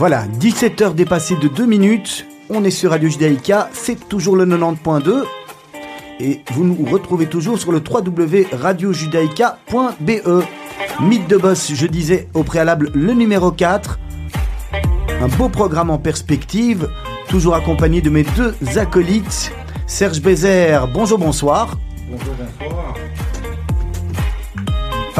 Voilà, 17h dépassées de 2 minutes. On est sur Radio Judaïka, c'est toujours le 90.2. Et vous nous retrouvez toujours sur le www.radiojudaïka.be. Mythe de boss, je disais au préalable le numéro 4. Un beau programme en perspective, toujours accompagné de mes deux acolytes. Serge Bézère, bonjour, bonsoir. Bonjour, bonsoir.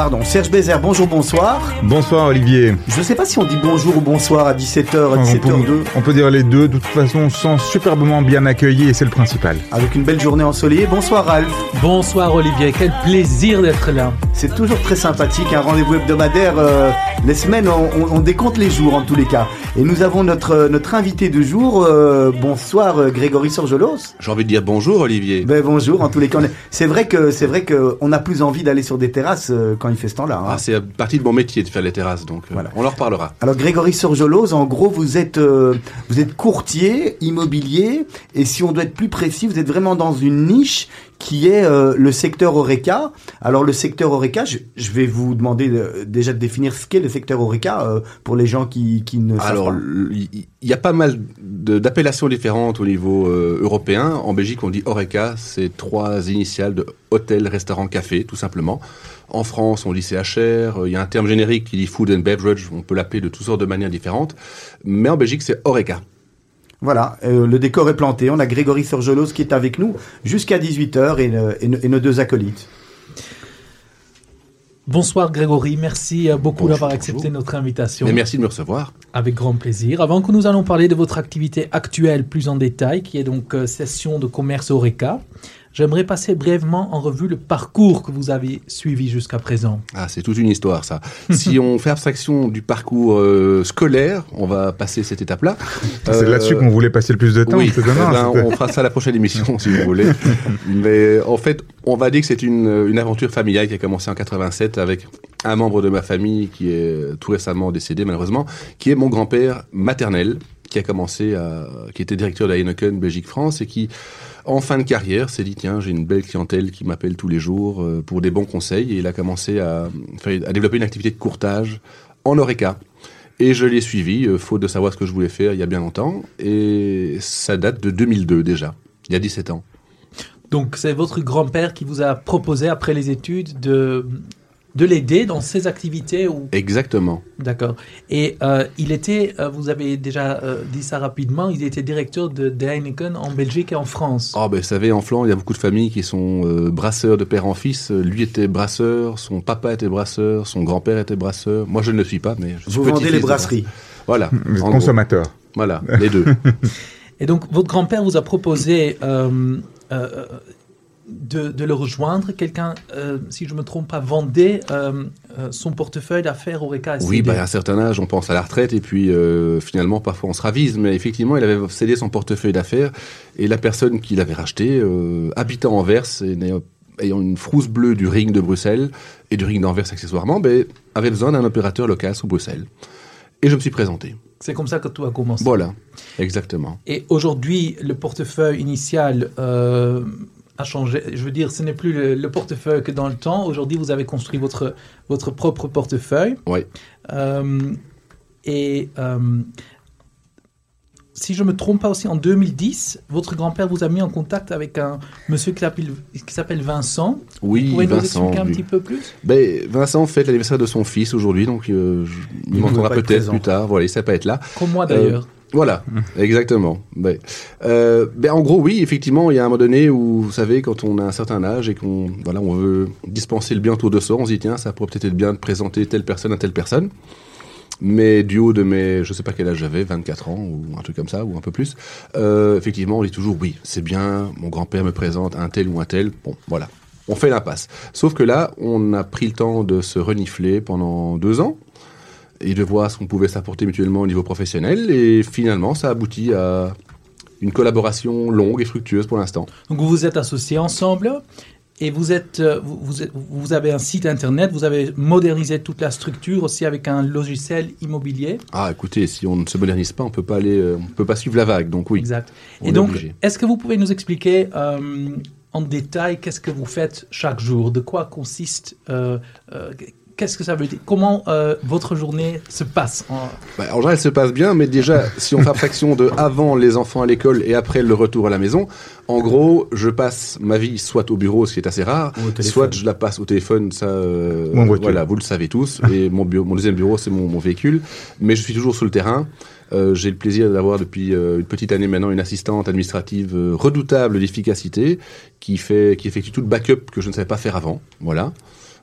Pardon, Serge Bézère, bonjour, bonsoir. Bonsoir Olivier. Je ne sais pas si on dit bonjour ou bonsoir à 17h, à On 17h02. peut, on peut dire les deux, de toute façon on se sent superbement bien accueilli et c'est le principal. Avec une belle journée ensoleillée. Bonsoir Ralph. Bonsoir Olivier, quel plaisir d'être là. C'est toujours très sympathique, un rendez-vous hebdomadaire. euh, les semaines, on, on- on décompte les jours en tous les cas. Et nous avons notre, notre invité du jour. euh, bonsoir euh, Grégory Sorgelos. J'ai envie de dire bonjour Olivier. Ben bonjour en tous les cas. C'est vrai que c'est vrai que on a plus envie d'aller sur des terrasses euh, quand temps-là. hein. Ah, c'est partie de mon métier de faire les terrasses, donc euh, Voilà. on en reparlera. Alors Grégory Sorgelos, en gros, vous êtes euh, vous êtes courtier immobilier et si on doit être plus précis, vous êtes vraiment dans une niche qui est euh, le secteur Oreca. Alors le secteur Oreca, je, je vais vous demander de- déjà de définir ce qu'est le secteur Oreca euh, pour les gens qui, qui ne savent Alors, pas. l- il y a pas mal d'appellations différentes au niveau euh, européen. En Belgique, on dit Horeca, c'est trois initiales de hôtel, restaurant, café, tout simplement. En France, on dit CHR. euh, Il y a un terme générique qui dit food and beverage. On peut l'appeler de toutes sortes de manières différentes. Mais en Belgique, c'est Horeca. Voilà, euh, le décor est planté. On a Grégory Sorgelos qui est avec nous jusqu'à 18h et, euh, et nos- et nos deux acolytes. Bonsoir Grégory, merci beaucoup d'avoir accepté bonjour. notre invitation. Mais merci de me recevoir. Avec grand plaisir. Avant que nous allons parler de votre activité actuelle plus en détail, qui est donc euh, session de commerce Oreca, j'aimerais passer brièvement en revue le parcours que vous avez suivi jusqu'à présent. Ah, c'est toute une histoire, ça. si on fait abstraction du parcours euh, scolaire, on va passer cette étape-là. C'est Euh, là-dessus qu'on voulait passer le plus de temps. Oui, c'est eh ben, on fera ça à la prochaine émission, si vous voulez. Mais en fait, on va dire que c'est une, une aventure familiale qui a commencé en 87 avec un membre de ma famille qui est tout récemment décédé, malheureusement, qui est mon grand-père maternel, qui a commencé à, qui était directeur de la Heineken Belgique-France et qui, en fin de carrière, s'est dit, tiens, j'ai une belle clientèle qui m'appelle tous les jours euh, pour des bons conseils et il a commencé à, à développer une activité de courtage en Oreca. Et je l'ai suivi, euh, faute de savoir ce que je voulais faire il y a bien longtemps. Et ça date de 2002 déjà, il y a 17 ans. Donc c'est votre grand-père qui vous a proposé après les études de, de l'aider dans ses activités ou... Exactement. D'accord. Et euh, il était, euh, vous avez déjà euh, dit ça rapidement, il était directeur de, de Heineken en Belgique et en France. Oh, ben, vous savez, en Flandre, il y a beaucoup de familles qui sont euh, brasseurs de père en fils. Lui était brasseur, son papa était brasseur, son grand-père était brasseur. Moi, je ne le suis pas, mais je suis Vous vendez les brasseries. Voilà. Vous êtes en gros. consommateur. Voilà, les deux. Et donc votre grand-père vous a proposé euh, euh, de, de le rejoindre. Quelqu'un, euh, si je me trompe pas, vendait euh, euh, son portefeuille d'affaires au RECA Oui, bah, à un certain âge, on pense à la retraite et puis euh, finalement, parfois, on se ravise. Mais effectivement, il avait cédé son portefeuille d'affaires et la personne qui l'avait racheté, habitant Anvers et ayant une frousse bleue du ring de Bruxelles et du ring d'Anvers accessoirement, ben, avait besoin d'un opérateur local sur Bruxelles. Et je me suis présenté. C'est comme ça que tout a commencé. Voilà, exactement. Et aujourd'hui, le portefeuille initial a changé. Je veux dire, ce n'est plus le, le portefeuille que dans le temps. Aujourd'hui, vous avez construit votre, votre propre portefeuille. Oui. Euh, et euh, si je me trompe pas aussi, en 2010, votre grand-père vous a mis en contact avec un monsieur qui s'appelle qui s'appelle Vincent. Oui, vous pouvez nous Vincent. expliquer un petit peu plus? Ben, Vincent fête l'anniversaire de son fils aujourd'hui, donc euh, je- Il ne m'entendra peut-être plus tard. Voilà, il ne sait pas être là. Comme moi Euh, d'ailleurs. Voilà, exactement. Ben, euh, ben, en gros, oui, effectivement, il y a un moment donné où, vous savez, quand on a un certain âge et qu'on voilà, on veut dispenser le bien autour de soi, on se dit, tiens, ça pourrait peut-être être bien de présenter telle personne à telle personne. Mais du haut de mes, je sais pas quel âge j'avais, 24 ans ou un truc comme ça, ou un peu plus, euh, effectivement, on dit toujours, oui, c'est bien, mon grand-père me présente un tel ou un tel. Bon, voilà. On fait l'impasse. Sauf que là, on a pris le temps de se renifler pendant deux ans et de voir ce qu'on pouvait s'apporter mutuellement au niveau professionnel. Et finalement, ça aboutit à une collaboration longue et fructueuse pour l'instant. Donc vous vous êtes associés ensemble et vous, êtes, euh, vous, avez un site internet, vous avez modernisé toute la structure aussi avec un logiciel immobilier. Ah, écoutez, si on ne se modernise pas, on peut pas aller, euh, on peut pas suivre la vague. Donc oui, Exact. Et est donc, est-ce que vous pouvez nous expliquer euh, en détail qu'est-ce que vous faites chaque jour? De quoi consiste euh, euh, qu'est-ce que ça veut dire? Comment euh, votre journée se passe? En- Bah, en général, elle se passe bien, mais déjà, si on fait abstraction de avant les enfants à l'école et après le retour à la maison, en gros, je passe ma vie soit au bureau, ce qui est assez rare, soit je la passe au téléphone, ça, euh, voilà, vous le savez tous. Et mon, bureau, mon deuxième bureau, c'est mon, mon véhicule, mais je suis toujours sur le terrain. Euh, J'ai le plaisir d'avoir depuis euh, une petite année maintenant une assistante administrative euh, redoutable d'efficacité qui fait, qui effectue tout le backup que je ne savais pas faire avant. Voilà.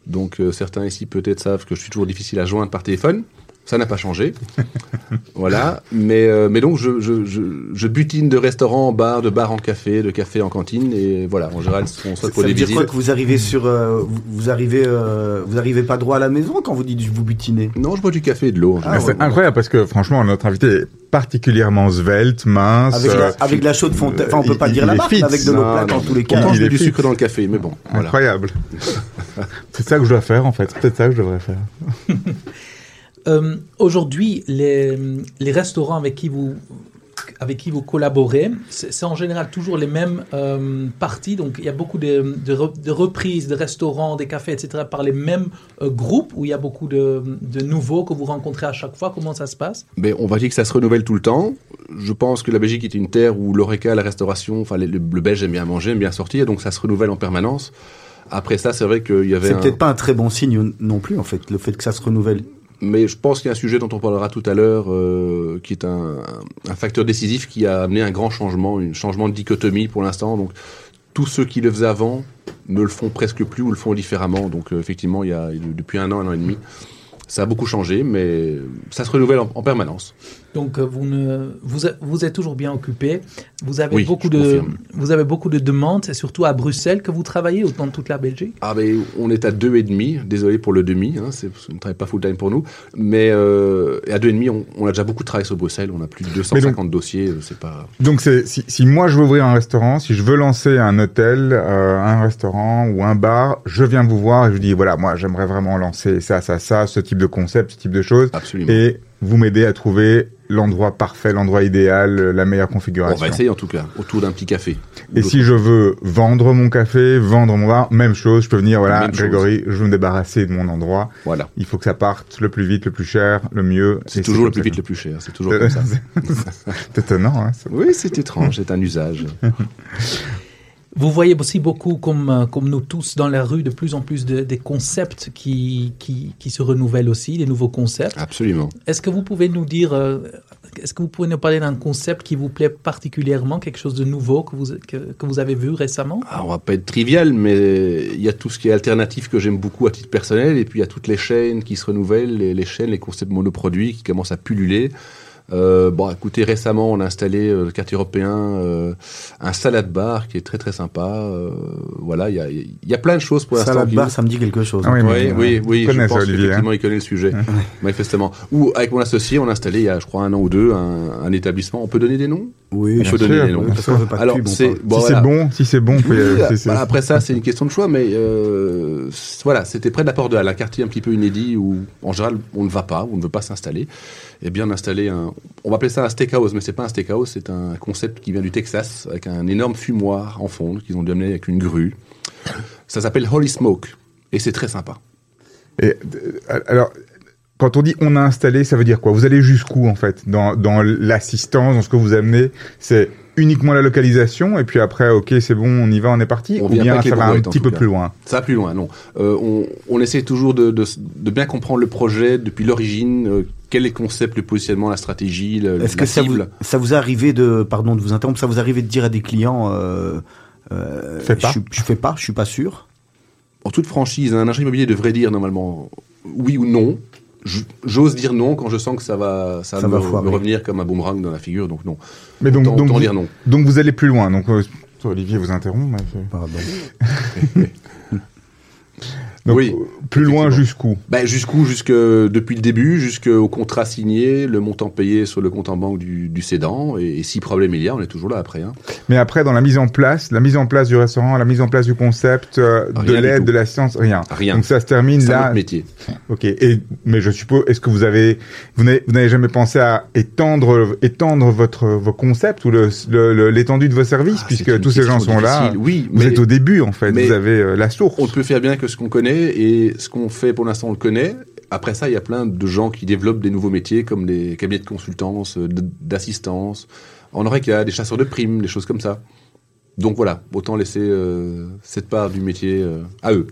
Donc euh, certains ici peut-être savent que je suis toujours difficile à joindre par téléphone. Ça n'a pas changé. voilà. Mais, euh, mais donc, je, je, je, je butine de restaurant en bar, de bar en café, de café en cantine. Et voilà, en général, on soit Ça pour veut des dire visites. quoi que vous arrivez sur, euh, vous, arrivez, euh, vous arrivez pas droit à la maison quand vous dites vous butinez. Non, je bois du café et de l'eau. en Ah, c'est incroyable parce que franchement, notre invité est particulièrement svelte, mince. Avec, euh, la, avec la chaude fontaine. Enfin, on il- peut pas il- dire il la marque, fit. avec de l'eau plate dans tous les Pourtant, cas. je Il mets du fit. sucre dans le café, mais bon, voilà. Incroyable. c'est ça que je dois faire en fait. C'est peut-être ça que je devrais faire. Euh, Aujourd'hui, les, les restaurants avec qui vous avec qui vous collaborez, c'est en général toujours les mêmes euh, parties. Donc, il y a beaucoup de, de, re- de reprises de restaurants, des cafés, etc. par les mêmes euh, groupes où il y a beaucoup de, de nouveaux que vous rencontrez à chaque fois. Comment ça se passe? Mais on va dire que ça se renouvelle tout le temps. Je pense que la Belgique est une terre où l'oreca, la restauration, enfin, le, le Belge aime bien manger, aime bien sortir, donc ça se renouvelle en permanence. Après ça, c'est vrai qu'il y avait C'est un... peut-être pas un très bon signe non plus, en fait, le fait que ça se renouvelle. Mais je pense qu'il y a un sujet dont on parlera tout à l'heure, euh, qui est un, facteur décisif qui a amené un grand changement, un changement de dichotomie pour l'instant. Donc, tous ceux qui le faisaient avant ne le font presque plus ou le font différemment. Donc, euh, effectivement, il y a depuis un an, un an et demi, ça a beaucoup changé, mais ça se renouvelle en, en permanence. Donc, euh, vous, ne, vous, êtes- vous êtes toujours bien occupé. Vous avez, Oui, beaucoup de, confirme. vous avez beaucoup de demandes. C'est surtout à Bruxelles que vous travaillez, autant de toute la Belgique? Ah ben on est à deux et demi. Désolé pour le demi, hein, c'est, on ne travaille pas full time pour nous, mais euh, à deux et demi, on, on a déjà beaucoup de travail sur Bruxelles. On a plus de 250 dossiers. euh, C'est pas. Donc c'est si, si moi je veux ouvrir un restaurant, si je veux lancer un hôtel, euh, un restaurant ou un bar, je viens vous voir et je vous dis voilà moi j'aimerais vraiment lancer ça ça ça ce type de concept, ce type de choses Absolument. et vous m'aidez à trouver l'endroit parfait, l'endroit idéal, euh, la meilleure on configuration. va essayer en tout cas autour d'un petit café. Et si je veux vendre mon café, vendre mon bar, même chose, je peux venir voilà Même chose. Grégory, je veux me débarrasser de mon endroit. Voilà. Il faut que ça parte le plus vite, le plus cher, le mieux. C'est toujours le plus vite, le plus cher. C'est toujours comme ça. C'est étonnant. Hein, ça. Oui, c'est étrange. C'est un usage. Vous voyez aussi beaucoup, comme, euh, comme nous tous dans la rue, de plus en plus de, des concepts qui, qui, qui se renouvellent aussi, des nouveaux concepts. Absolument. Est-ce que vous pouvez nous dire, euh, est-ce que vous pouvez nous parler d'un concept qui vous plaît particulièrement, quelque chose de nouveau que vous, que, que vous avez vu récemment? Alors, on va pas être trivial, mais il y a tout ce qui est alternatif que j'aime beaucoup à titre personnel, et puis il y a toutes les chaînes qui se renouvellent, les, les chaînes, les concepts monoproduits qui commencent à pulluler. Euh, bon, écoutez, récemment, on a installé euh, le quartier européen euh, un salade bar qui est très très sympa. Euh, voilà, il y a, il y a plein de choses pour l'instant. Salade bar, ça me dit quelque chose. Ah oui, Oui, oui, euh, oui, je pense Olivier, qu'effectivement, il connaît le sujet, manifestement. Ou avec mon associé, on a installé il y a, je crois, un an ou deux, un, un établissement. On peut donner des noms? Oui, Bien peut donner sûr, des noms. bien parce qu'on veut pas de Alors, c'est bon, si voilà. c'est bon, si c'est bon, Oui, bah, après ça, c'est une question de choix, mais euh, voilà, c'était près de la Porte de Halle, un quartier un petit peu inédit où, en général, on ne va pas, on ne veut pas s'installer. Et bien, on a installé un, on va appeler ça un steakhouse, mais c'est pas un steakhouse, c'est un concept qui vient du Texas, avec un énorme fumoir en fonte qu'ils ont dû amener avec une grue. Ça s'appelle Holy Smoke, et c'est très sympa. Et, euh, alors, quand on dit on a installé, ça veut dire quoi? Vous allez jusqu'où en fait? Dans, dans l'assistance, dans ce que vous amenez C'est uniquement la localisation et puis après, ok, c'est bon, on y va, on est parti? On Ou bien avec les ça va un petit tout peu cas. plus loin Ça va plus loin, non. Euh, on, on essaie toujours de, de, de bien comprendre le projet depuis l'origine, euh, quel est le concept, le positionnement, la stratégie, le, Est-ce la que ça vous, cible. ça vous arrivait de, pardon de vous interrompre, ça vous arrivait de dire à des clients, euh, euh, Fais pas. Je, je fais pas, je suis pas sûr? En toute franchise, un agent immobilier devrait dire normalement oui ou non. J'ose dire non quand je sens que ça va, ça, Ça me, va foirer. me revenir comme un boomerang dans la figure, donc non. Mais donc, Autant- donc, autant vous, dire non. donc vous allez plus loin. Donc, euh, Olivier vous interrompt. mais Pardon. Donc, Oui, euh, plus loin jusqu'où? Ben, jusqu'où? Jusque depuis le début, jusqu'au contrat signé, le montant payé sur le compte en banque du, du cédant, et, et si problème il y a, on est toujours là après. Hein. Mais après, dans la mise en place, la mise en place du restaurant, la mise en place du concept, euh, de l'aide, de l'assistance, rien. Rien. Donc ça se termine là. notre métier. Ok. Et mais je suppose, est-ce que vous avez, vous n'avez, jamais pensé à étendre, étendre votre vos concepts ou le- le- le- l'étendue de vos services, Ah, puisque tous ces gens sont là. Oui, Vous mais êtes au début en fait. vous avez euh, la source. on ne peut faire bien que ce qu'on connaît, et ce qu'on fait pour l'instant, on le connaît. Après ça, il y a plein de gens qui développent des nouveaux métiers comme les cabinets de consultance, euh, d'assistance. En Oreca, des chasseurs de primes, des choses comme ça. Donc voilà, autant laisser euh, cette part du métier euh, à eux.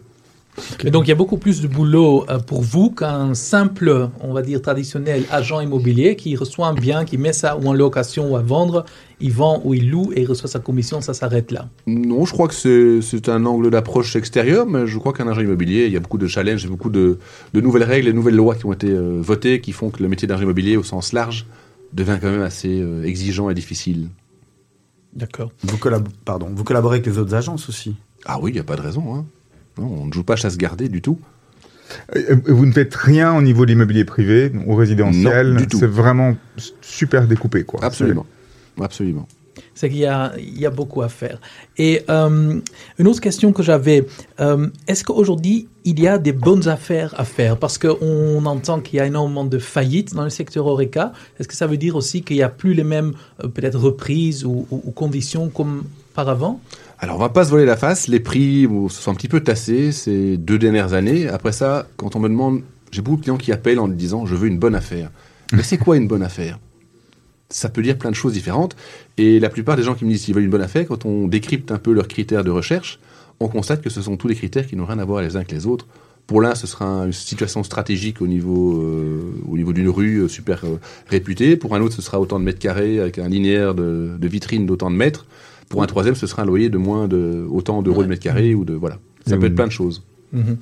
Mais donc il y a beaucoup plus de boulot pour vous qu'un simple, on va dire traditionnel agent immobilier qui reçoit un bien, qui met ça ou en location ou à vendre, il vend ou il loue et il reçoit sa commission, ça s'arrête là. Non, je crois que c'est un angle d'approche extérieur, mais je crois qu'un agent immobilier, il y a beaucoup de challenges, et beaucoup de, de nouvelles règles et de nouvelles lois qui ont été euh, votées, qui font que le métier d'agent immobilier au sens large devient quand même assez euh, exigeant et difficile. D'accord. Vous, collab- pardon, vous collaborez avec les autres agences aussi? Ah oui, il n'y a pas de raison. Hein. Non, on ne joue pas chasse gardée du tout. Vous ne faites rien au niveau de l'immobilier privé ou résidentiel? Non, du tout. C'est vraiment super découpé, quoi. Absolument. Absolument. C'est qu'il y a, il y a beaucoup à faire. Et euh, une autre question que j'avais, euh, est-ce qu'aujourd'hui, il y a des bonnes affaires à faire? Parce qu'on entend qu'il y a énormément de faillites dans le secteur Oreca. Est-ce que ça veut dire aussi qu'il n'y a plus les mêmes, euh, peut-être, reprises ou, ou- ou conditions comme par avant Alors, on va pas se voler la face. Les prix bon, se sont un petit peu tassés ces deux dernières années. Après ça, quand on me demande, j'ai beaucoup de clients qui appellent en me disant, je veux une bonne affaire. Mais c'est quoi une bonne affaire? Ça peut dire plein de choses différentes. Et la plupart des gens qui me disent qu'ils veulent une bonne affaire, quand on décrypte un peu leurs critères de recherche, on constate que ce sont tous les critères qui n'ont rien à voir les uns avec les autres. Pour l'un, ce sera une situation stratégique au niveau, euh, au niveau d'une rue euh, super euh, réputée. Pour un autre, ce sera autant de mètres carrés avec un linéaire de, de vitrine d'autant de mètres. Pour un troisième, ce sera un loyer de moins de autant d'euros le mètre carré ou de voilà. Ça Et peut oui. être plein de choses. Mhm.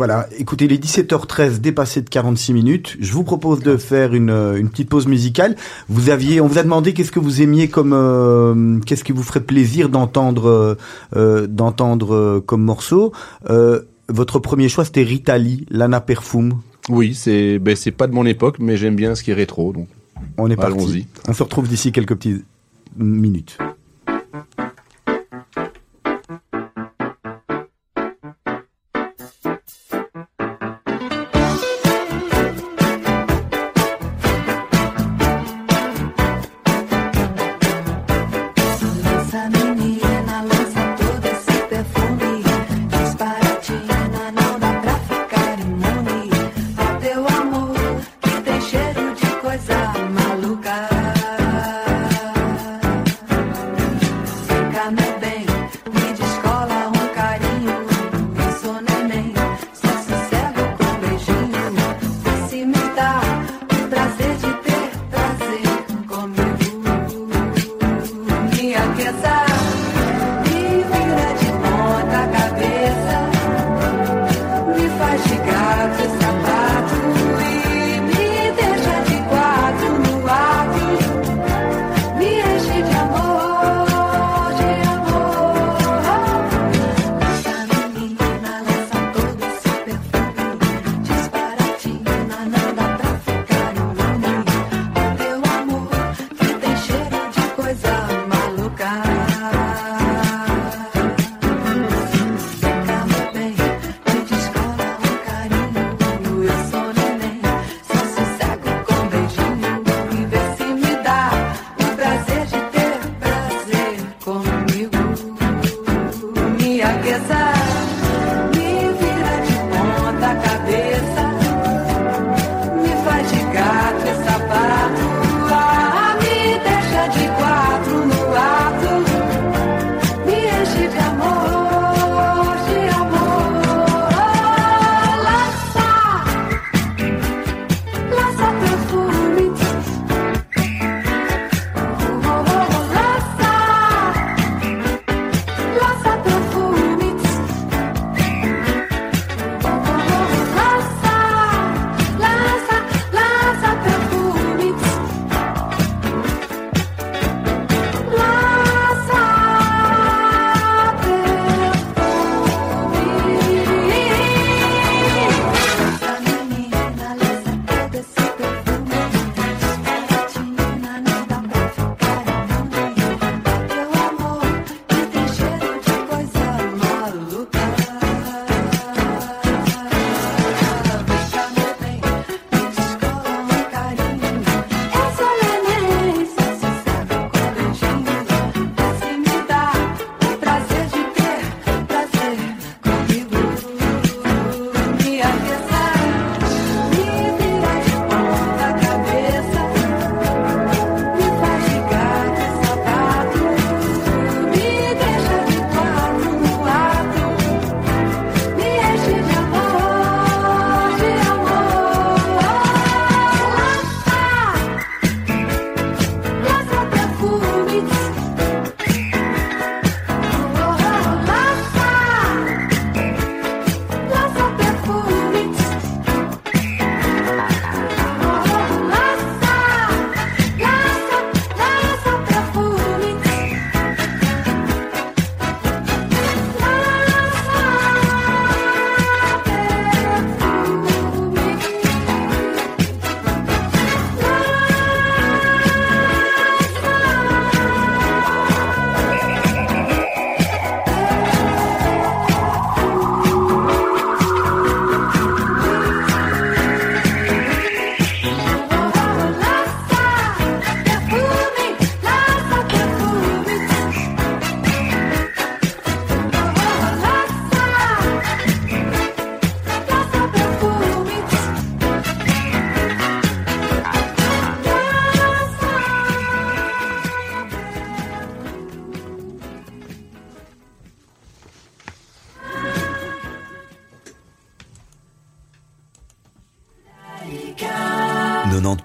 Voilà, écoutez, les 17h13 dépassé de 46 minutes. Je vous propose de faire une, euh, une petite pause musicale. Vous aviez, on vous a demandé qu'est-ce que vous aimiez comme, euh, qu'est-ce qui vous ferait plaisir d'entendre, euh, euh, d'entendre euh, comme morceau. Euh, votre premier choix c'était Rita Lee, Lana Perfum. Oui, c'est ben, c'est pas de mon époque, mais j'aime bien ce qui est rétro. Donc On est parti. Allons-y. On se retrouve d'ici quelques petites minutes.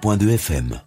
90.2 FM.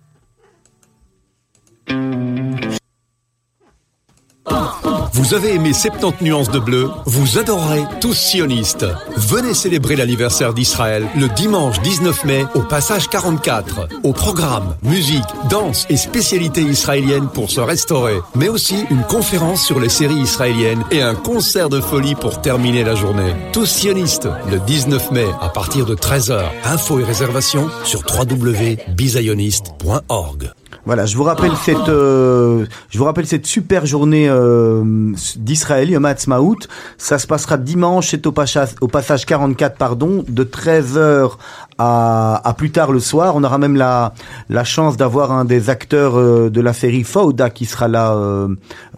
Vous avez aimé 70 nuances de bleu Vous adorerez tous sionistes. Venez célébrer l'anniversaire d'Israël le dimanche 19 mai au passage 44. Au programme, musique, danse et spécialités israéliennes pour se restaurer. Mais aussi une conférence sur les séries israéliennes et un concert de folie pour terminer la journée. Tous sionistes le 19 mai à partir de 13h. Infos et réservations sur www.bizioniste.org. Voilà, je vous rappelle cette, euh, je vous rappelle cette super journée euh, d'Israël, Yom Ha'atzmaut. Ça se passera dimanche, c'est au, passage- au passage 44, pardon, de 13h à, à plus tard le soir. On aura même la, la chance d'avoir un des acteurs euh, de la série Fauda qui sera là euh,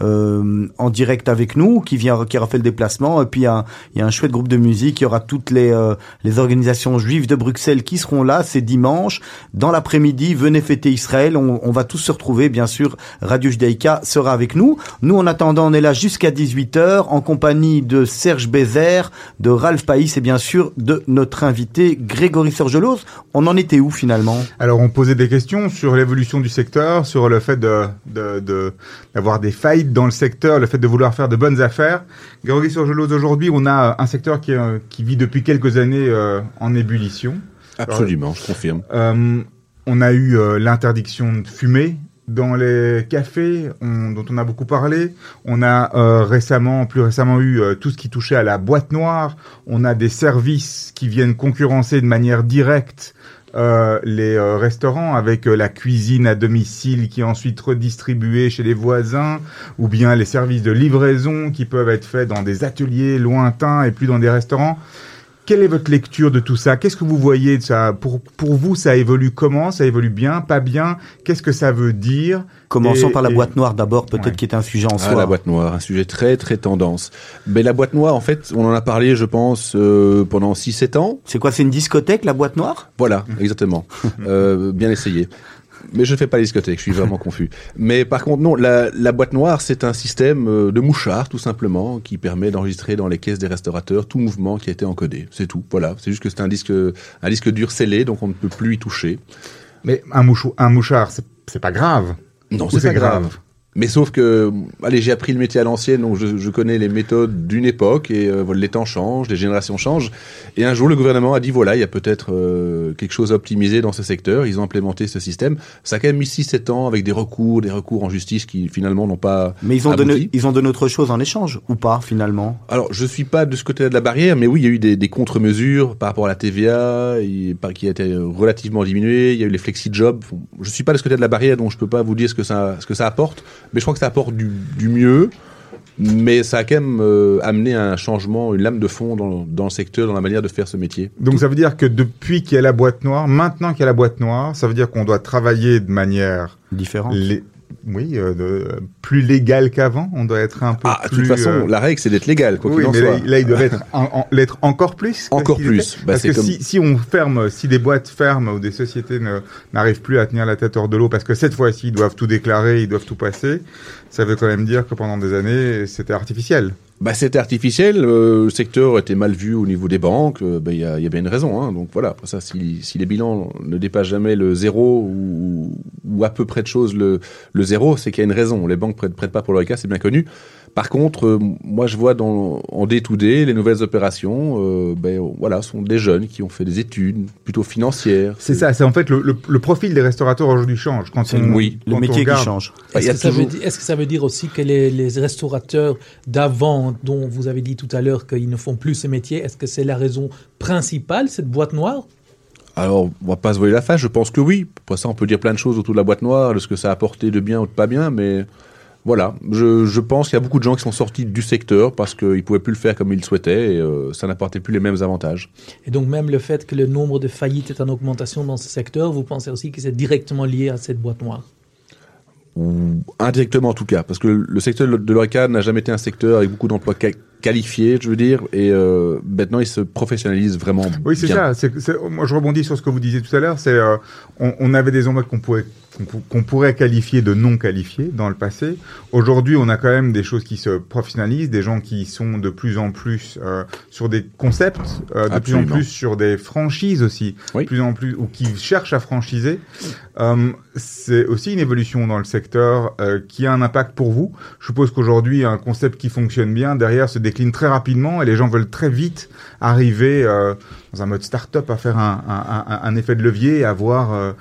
euh, en direct avec nous, qui vient, qui aura fait le déplacement. Et puis il y a, y a un chouette groupe de musique. Il y aura toutes les, euh, les organisations juives de Bruxelles qui seront là. C'est dimanche dans l'après-midi. Venez fêter Israël. On, on va tous se retrouver, bien sûr. Radio Judaïka sera avec nous. Nous, en attendant, on est là jusqu'à 18h en compagnie de Serge Bézère, de Ralph Païs et bien sûr de notre invité Grégory On en était où finalement? Alors, on posait des questions sur l'évolution du secteur, sur le fait de, de, de- d'avoir des failles dans le secteur, le fait de vouloir faire de bonnes affaires. Grégory Surgelos, aujourd'hui, on a un secteur qui, euh, qui vit depuis quelques années euh, en ébullition. Absolument, je confirme. Euh, on a eu euh, l'interdiction de fumer dans les cafés, on- dont on a beaucoup parlé. On a euh, récemment, plus récemment, eu euh, tout ce qui touchait à la boîte noire. On a des services qui viennent concurrencer de manière directe euh, les euh, restaurants avec euh, la cuisine à domicile qui est ensuite redistribuée chez les voisins, ou bien les services de livraison qui peuvent être faits dans des ateliers lointains et plus dans des restaurants. Quelle est votre lecture de tout ça? Qu'est-ce que vous voyez de ça? Pour, pour vous, ça évolue comment? Ça évolue bien, pas bien? Qu'est-ce que ça veut dire? Commençons Et- par la et- boîte noire d'abord, peut-être Ouais. qui est un sujet en Ah, soi. la boîte noire, un sujet très très tendance. Mais la boîte noire, en fait, on en a parlé, je pense, euh, pendant 6-7 ans. C'est quoi C'est une discothèque, la boîte noire? Voilà, exactement. Euh, bien essayé. Mais je ne fais pas les discothèques, je suis vraiment confus. Mais par contre, non, la, la boîte noire, c'est un système euh, de mouchard, tout simplement, qui permet d'enregistrer dans les caisses des restaurateurs tout mouvement qui a été encodé. C'est tout. Voilà. C'est juste que c'est un disque, un disque dur scellé, donc on ne peut plus y toucher. Mais un, mouchou- un mouchard, c'est pas grave. Non, c'est pas grave. grave Mais sauf que, allez, j'ai appris le métier à l'ancienne, donc je, je connais les méthodes d'une époque et euh, les temps changent, les générations changent. Et un jour, le gouvernement a dit voilà, il y a peut-être euh, quelque chose à optimiser dans ce secteur. Ils ont implémenté ce système. Ça a quand même mis 6-7 ans avec des recours, des recours en justice qui finalement n'ont pas. Mais ils ont, abouti. donné, ils ont donné autre chose en échange, ou pas finalement? Alors, je suis pas de ce côté-là de la barrière, mais oui, il y a eu des, des contre-mesures par rapport à la TVA, et par- qui a été relativement diminuée. Il y a eu les flexi-jobs. Je suis pas de ce côté de la barrière, donc je peux pas vous dire ce que ça, ce que ça apporte. Mais je crois que ça apporte du, du mieux. Mais ça a quand même euh, amené un changement, une lame de fond dans, dans le secteur, dans la manière de faire ce métier. Donc ça veut dire que depuis qu'il y a la boîte noire, maintenant qu'il y a la boîte noire, ça veut dire qu'on doit travailler de manière Différent. lé- oui, euh, de- plus légale qu'avant. On doit être un peu Ah, de plus. toute façon, euh, la règle, c'est d'être légal, quoi oui, en mais soit. là, là, il doit être en- en- l'être encore plus. Encore plus. Bah, parce que comme- si, si on ferme, si des boîtes ferment ou des sociétés n'arrivent plus à tenir la tête hors de l'eau, parce que cette fois-ci, ils doivent tout déclarer, ils doivent tout passer, ça veut quand même dire que pendant des années, c'était artificiel. Bah, c'était artificiel, euh, le secteur était mal vu au niveau des banques, euh, bah, il y, y a bien une raison. Hein, donc voilà, après ça, si, si les bilans ne dépassent jamais le zéro ou, ou à peu près de choses le, le zéro, c'est qu'il y a une raison. Les banques prêtent, prêtent pas pour leur cas, c'est bien connu. Par contre, euh, moi je vois dans, en day-to-day, les nouvelles opérations, euh, ben, voilà, sont des jeunes qui ont fait des études plutôt financières. C'est ça, c'est en fait le, le- le profil des restaurateurs aujourd'hui change. Quand C'est- on, oui, Le on métier qui change. Bah, Est-ce que, ça veut toujours- dire- est-ce que ça veut dire aussi que les, les restaurateurs d'avant, dont vous avez dit tout à l'heure qu'ils ne font plus ce métier, est-ce que c'est la raison principale, cette boîte noire? Alors, on va pas se voiler la face, je pense que oui. Après ça, on peut dire plein de choses autour de la boîte noire, de ce que ça a apporté de bien ou de pas bien, mais voilà. Je, je pense qu'il y a beaucoup de gens qui sont sortis du secteur parce qu'ils pouvaient plus le faire comme ils le souhaitaient et euh, ça n'apportait plus les mêmes avantages. Et donc même le fait que le nombre de faillites est en augmentation dans ce secteur, vous pensez aussi que c'est directement lié à cette boîte noire? Ou indirectement en tout cas, parce que le secteur de l'ORECA n'a jamais été un secteur avec beaucoup d'emplois qualifiés, je veux dire, et euh, maintenant ils se professionnalisent vraiment. Oui, c'est ça. C'est, c'est- moi, je rebondis sur ce que vous disiez tout à l'heure. C'est, euh, on, on avait des emplois qu'on pourrait qu'on pou- qu'on pourrait qualifier de non qualifiés dans le passé. Aujourd'hui, on a quand même des choses qui se professionnalisent, des gens qui sont de plus en plus euh, sur des concepts, euh, de plus en plus sur des franchises aussi, Oui. de plus en plus ou qui cherchent à franchiser. Euh, c'est aussi une évolution dans le secteur euh, qui a un impact pour vous. Je suppose qu'aujourd'hui, un concept qui fonctionne bien derrière se décline très rapidement et les gens veulent très vite arriver euh, dans un mode start-up à faire un, effet de levier et avoir,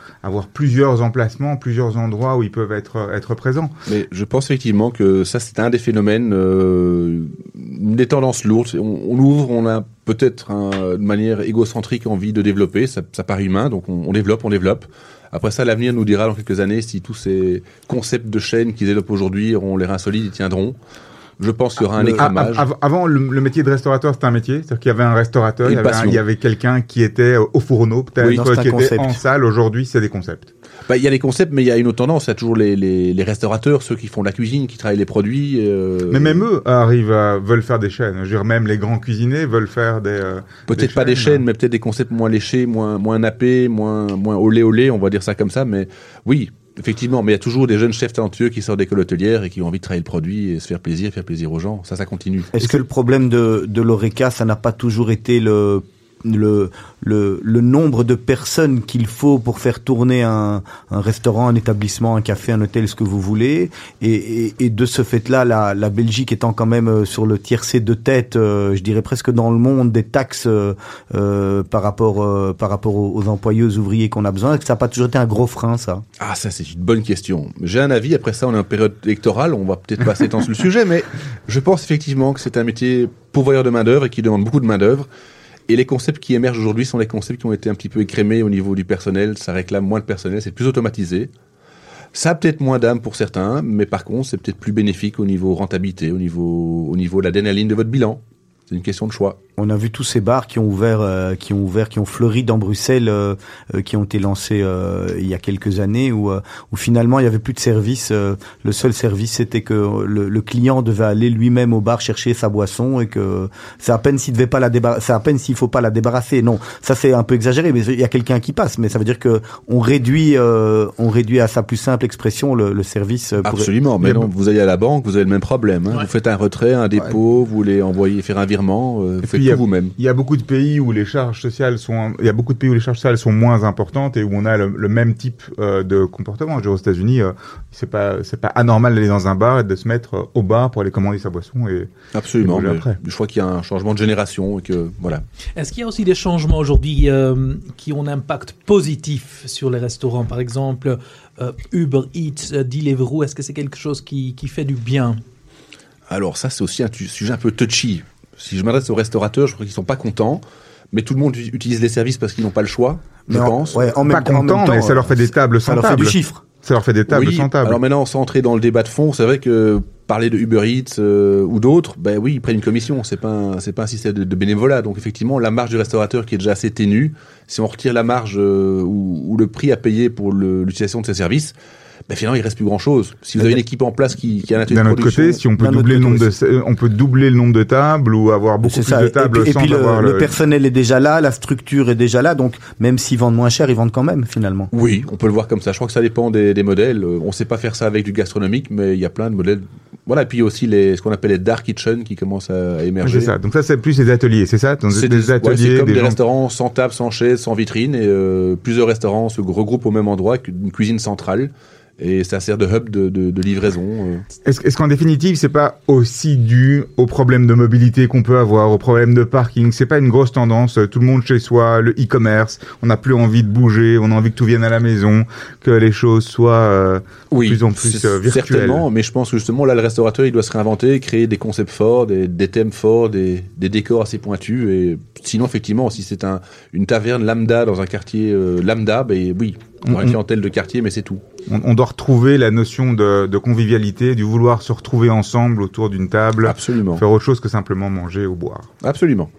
plusieurs emplacements, plusieurs endroits où ils peuvent être, présents. Mais je pense effectivement que ça, c'est un des phénomènes, des tendances lourdes. On, on ouvre, on a peut-être de manière égocentrique envie de développer, ça, ça paraît humain, donc on, on développe, on développe. Après ça, l'avenir nous dira dans quelques années si tous ces concepts de chaînes qu'ils développent aujourd'hui auront les reins solides, ils tiendront. Je pense qu'il y aura un Le- Ah, écrémage. av- avant, le, le métier de restaurateur, c'était un métier? C'est-à-dire qu'il y avait un restaurateur, il y avait, un- passion. il y avait quelqu'un qui était au fourneau, peut-être, Oui, qui était concept. en salle. Aujourd'hui, c'est des concepts. Bah, il y a les concepts, mais il y a une autre tendance. Il y a toujours les, les, les restaurateurs, ceux qui font de la cuisine, qui travaillent les produits. euh, Mais même eux arrivent à, veulent faire des chaînes. Je veux dire, même les grands cuisiniers veulent faire des. euh, Peut-être pas des chaînes, mais peut-être des concepts moins léchés, moins, moins nappés, moins, moins olé olé, on va dire ça comme ça. Mais oui, effectivement, mais il y a toujours des jeunes chefs talentueux qui sortent d'école hôtelière et qui ont envie de travailler le produit et se faire plaisir, faire plaisir aux gens. Ça, ça continue. Est-ce que le problème de, de l'ORECA, ça n'a pas toujours été le, le, le, nombre de personnes qu'il faut pour faire tourner un, restaurant, un établissement, un café, un hôtel, ce que vous voulez Et, de ce fait-là, la, la Belgique étant quand même euh, sur le tiercé de tête, euh, je dirais presque dans le monde des taxes euh, par rapport, par rapport aux, aux ouvriers qu'on a besoin, est-ce que ça n'a pas toujours été un gros frein, ça Ah, ça, c'est une bonne question. J'ai un avis. Après ça, on est en période électorale. On va peut-être pas s'étendre sur le sujet, mais je pense effectivement que c'est un métier pourvoyeur de main-d'œuvre et qui demande beaucoup de main-d'œuvre. Et les concepts qui émergent aujourd'hui sont les concepts qui ont été un petit peu écrémés au niveau du personnel. Ça réclame moins de personnel, c'est plus automatisé. Ça a peut-être moins d'âme pour certains, mais par contre, c'est peut-être plus bénéfique au niveau rentabilité, au niveau, au niveau de la dernière ligne de votre bilan. C'est une question de choix. On a vu tous ces bars qui ont ouvert, euh, qui ont ouvert, qui ont fleuri dans Bruxelles, euh, euh, qui ont été lancés euh, il y a quelques années, où, euh, où finalement il y avait plus de service. euh, le seul service c'était que le, le client devait aller lui-même au bar chercher sa boisson et que c'est à peine s'il devait pas la débarrasser, c'est à peine s'il faut pas la débarrasser. Non, ça c'est un peu exagéré, mais il y a quelqu'un qui passe. Mais ça veut dire que on réduit, euh, on réduit à sa plus simple expression le, le service. pour- Absolument. Mais non, vous allez à la banque, vous avez le même problème. hein. Ouais. Vous faites un retrait, un dépôt, vous voulez envoyer, faire un virement, euh, faites il y a- tout vous-même. Il y a beaucoup de pays où les charges sociales sont, il y a beaucoup de pays où les charges sociales sont moins importantes et où on a le, le même type euh, de comportement. Je veux dire, aux États-Unis, euh, c'est pas, c'est pas anormal d'aller dans un bar et de se mettre euh, au bar pour aller commander sa boisson et Absolument. Et après. je crois qu'il y a un changement de génération et que voilà. Est-ce qu'il y a aussi des changements aujourd'hui euh, qui ont un impact positif sur les restaurants? Par exemple, euh, Uber Eats, euh, Deliveroo, est-ce que c'est quelque chose qui, qui fait du bien? Alors ça, c'est aussi un sujet un peu touchy. Si je m'adresse aux restaurateurs, je crois qu'ils sont pas contents. Mais tout le monde utilise les services parce qu'ils n'ont pas le choix, je pense. ouais, en même, pas en même content, temps, mais ça leur fait des tables ça sans leur fait table. du chiffre. Ça leur fait des tables oui, sans table. alors maintenant, sans entrer dans le débat de fond, c'est vrai que parler de Uber Eats euh, ou d'autres, ben oui, ils prennent une commission. C'est pas un, c'est pas un système de, de bénévolat. Donc effectivement, la marge du restaurateur qui est déjà assez ténue, si on retire la marge euh, ou, ou le prix à payer pour le- l'utilisation de ces services, ben finalement, il reste plus grand chose. Si vous avez une équipe en place qui, qui a un atelier D'un de autre côté, si on peut D'un autre doubler le côté nombre de, on peut doubler le nombre de tables ou avoir beaucoup plus ça. de Et tables puis, et sans puis le, avoir le personnel est déjà là, la structure est déjà là, donc même s'ils vendent moins cher, ils vendent quand même finalement. Oui, on peut le voir comme ça. Je crois que ça dépend des, des modèles. Euh, On sait pas faire ça avec du gastronomique, mais il y a plein de modèles. Voilà, et puis il y a aussi les, ce qu'on appelle les dark kitchen qui commencent à, Ah, émerger. C'est ça. Donc ça, c'est plus les ateliers, c'est ça? C'est des, des, ateliers, comme des des, gens- restaurants sans table, sans chaise, sans vitrine, et euh, plusieurs restaurants se regroupent au même endroit, une cuisine centrale, et ça sert de hub de, de, de livraison. euh. Est-ce qu'en définitive, c'est pas aussi dû aux problèmes de mobilité qu'on peut avoir, aux problèmes de parking? C'est pas une grosse tendance. euh, Tout le monde chez soi, le e-commerce, on n'a plus envie de bouger, on a envie que tout vienne à la maison, que les choses soient euh, de plus en plus euh, virtuelles. Certainement, mais je pense que justement, là, le restaurateur, il doit se réinventer, créer des concepts forts, des, des thèmes forts, des, des décors assez pointus, et sinon, effectivement, si c'est un, une taverne lambda dans un quartier euh, lambda, ben oui, on aura une clientèle de quartier, mais c'est tout. On, on doit retrouver la notion de, de convivialité, du vouloir se retrouver ensemble autour d'une table, Absolument. faire autre chose que simplement manger ou boire. Absolument.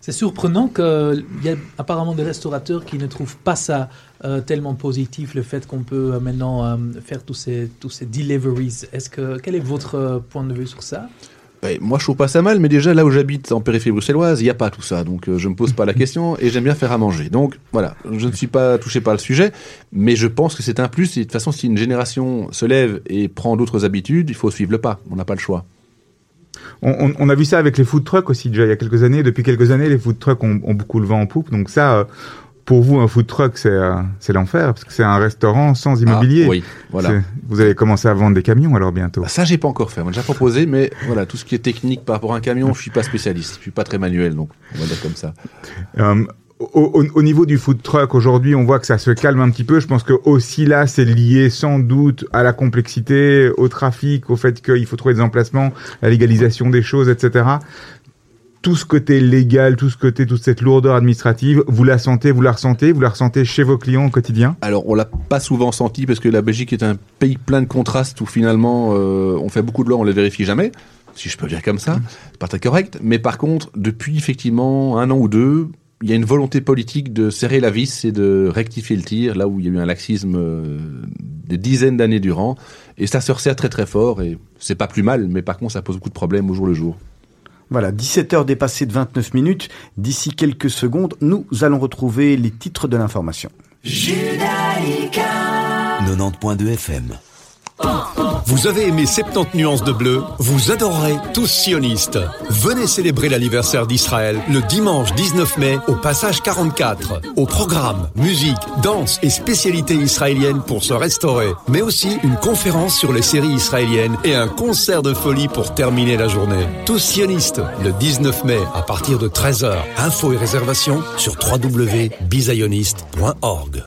C'est surprenant qu'il y a apparemment des restaurateurs qui ne trouvent pas ça euh, tellement positif, le fait qu'on peut euh, maintenant euh, faire tous ces, tous ces deliveries. Est-ce que, quel est votre point de vue sur ça? Moi, je trouve pas ça mal, mais déjà, là où j'habite, en périphérie bruxelloise, il n'y a pas tout ça. Donc, euh, je me pose pas la question et j'aime bien faire à manger. Donc, voilà, je ne suis pas touché par le sujet, mais je pense que c'est un plus. Et de toute façon, si une génération se lève et prend d'autres habitudes, il faut suivre le pas. On n'a pas le choix. On, a vu ça avec les food trucks aussi déjà il y a quelques années. Depuis quelques années, les food trucks ont, ont beaucoup le vent en poupe. Donc ça, euh, pour vous, un food truck, c'est euh, c'est l'enfer parce que c'est un restaurant sans immobilier. Ah, oui, voilà. C'est- Vous allez commencer à vendre des camions alors bientôt. Bah, ça, j'ai pas encore fait. On m'a déjà proposé, mais voilà, tout ce qui est technique par rapport à un camion, je suis pas spécialiste. Je suis pas très manuel, donc on va dire comme ça. Euh, au, au- au niveau du food truck, aujourd'hui, on voit que ça se calme un petit peu. Je pense que aussi là, c'est lié sans doute à la complexité, au trafic, au fait qu'il faut trouver des emplacements, la légalisation des choses, etc. Tout ce côté légal, tout ce côté, toute cette lourdeur administrative, vous la sentez, vous la ressentez, vous la ressentez chez vos clients au quotidien? Alors, on l'a pas souvent senti parce que la Belgique est un pays plein de contrastes où finalement euh, on fait beaucoup de lois, on les vérifie jamais, si je peux dire comme ça. C'est pas très correct. Mais par contre, depuis effectivement un an ou deux, il y a une volonté politique de serrer la vis et de rectifier le tir là où il y a eu un laxisme euh, des dizaines d'années durant. Et ça se resserre très très fort et c'est pas plus mal, mais par contre ça pose beaucoup de problèmes au jour le jour. Voilà, 17h dépassées de 29 minutes. D'ici quelques secondes, nous allons retrouver les titres de l'information. 90.2 FM. Vous avez aimé 70 nuances de bleu? Vous adorerez tous sionistes. Venez célébrer l'anniversaire d'Israël le dimanche 19 mai au passage 44. Au programme, musique, danse et spécialités israéliennes pour se restaurer. Mais aussi une conférence sur les séries israéliennes et un concert de folie pour terminer la journée. Tous sionistes le 19 mai à partir de 13h. Infos et réservations sur www.bizioniste.org.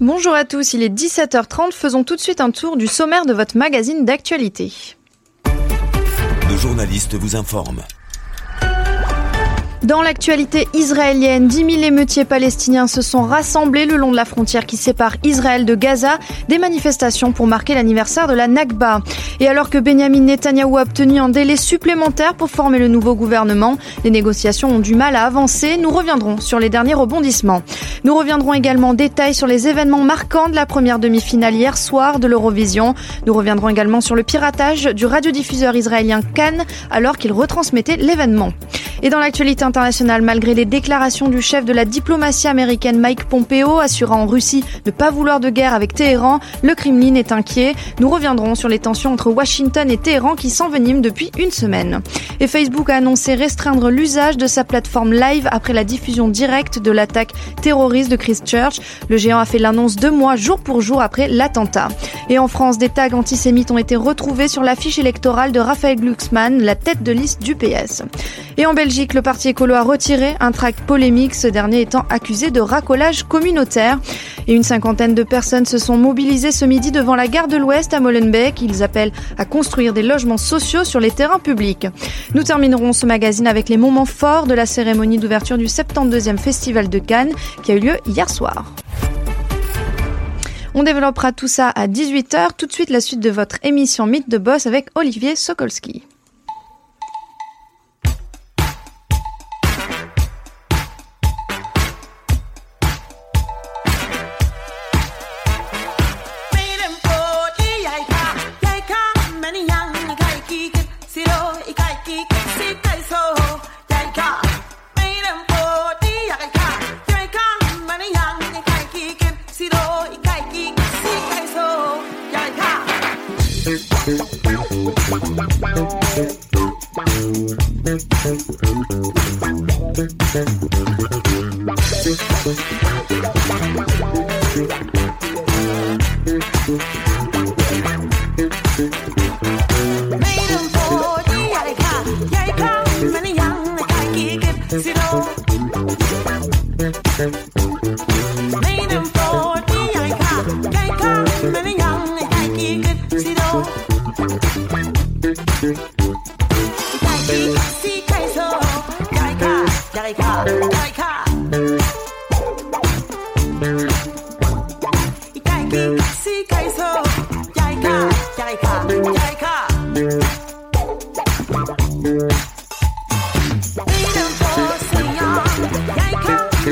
Bonjour à tous, il est 17h30, faisons tout de suite un tour du sommaire de votre magazine d'actualité. Nos journalistes vous informent. Dans l'actualité israélienne, 10 000 émeutiers palestiniens se sont rassemblés le long de la frontière qui sépare Israël de Gaza, des manifestations pour marquer l'anniversaire de la Nakba. Et alors que Benjamin Netanyahou a obtenu un délai supplémentaire pour former le nouveau gouvernement, les négociations ont du mal à avancer. Nous reviendrons sur les derniers rebondissements. Nous reviendrons également en détail sur les événements marquants de la première demi-finale hier soir de l'Eurovision. Nous reviendrons également sur le piratage du radiodiffuseur israélien Cannes alors qu'il retransmettait l'événement. Et dans l'actualité internationale, malgré les déclarations du chef de la diplomatie américaine Mike Pompeo assurant en Russie de pas vouloir de guerre avec Téhéran, le Kremlin est inquiet. Nous reviendrons sur les tensions entre Washington et Téhéran qui s'enveniment depuis une semaine. Et Facebook a annoncé restreindre l'usage de sa plateforme live après la diffusion directe de l'attaque terroriste de Christchurch. Le géant a fait l'annonce deux mois jour pour jour après l'attentat. Et en France, des tags antisémites ont été retrouvés sur l'affiche électorale de Raphaël Glucksmann, la tête de liste du PS. Et en Belgique, le parti écolo a retiré un tract polémique, ce dernier étant accusé de racolage communautaire. Et une cinquantaine de personnes se sont mobilisées ce midi devant la gare de l'Ouest à Molenbeek. Ils appellent à construire des logements sociaux sur les terrains publics. Nous terminerons ce magazine avec les moments forts de la cérémonie d'ouverture du 72e Festival de Cannes qui a eu lieu hier soir. On développera tout ça à 18h. Tout de suite, la suite de votre émission Mythe de Boss avec Olivier Sokolski.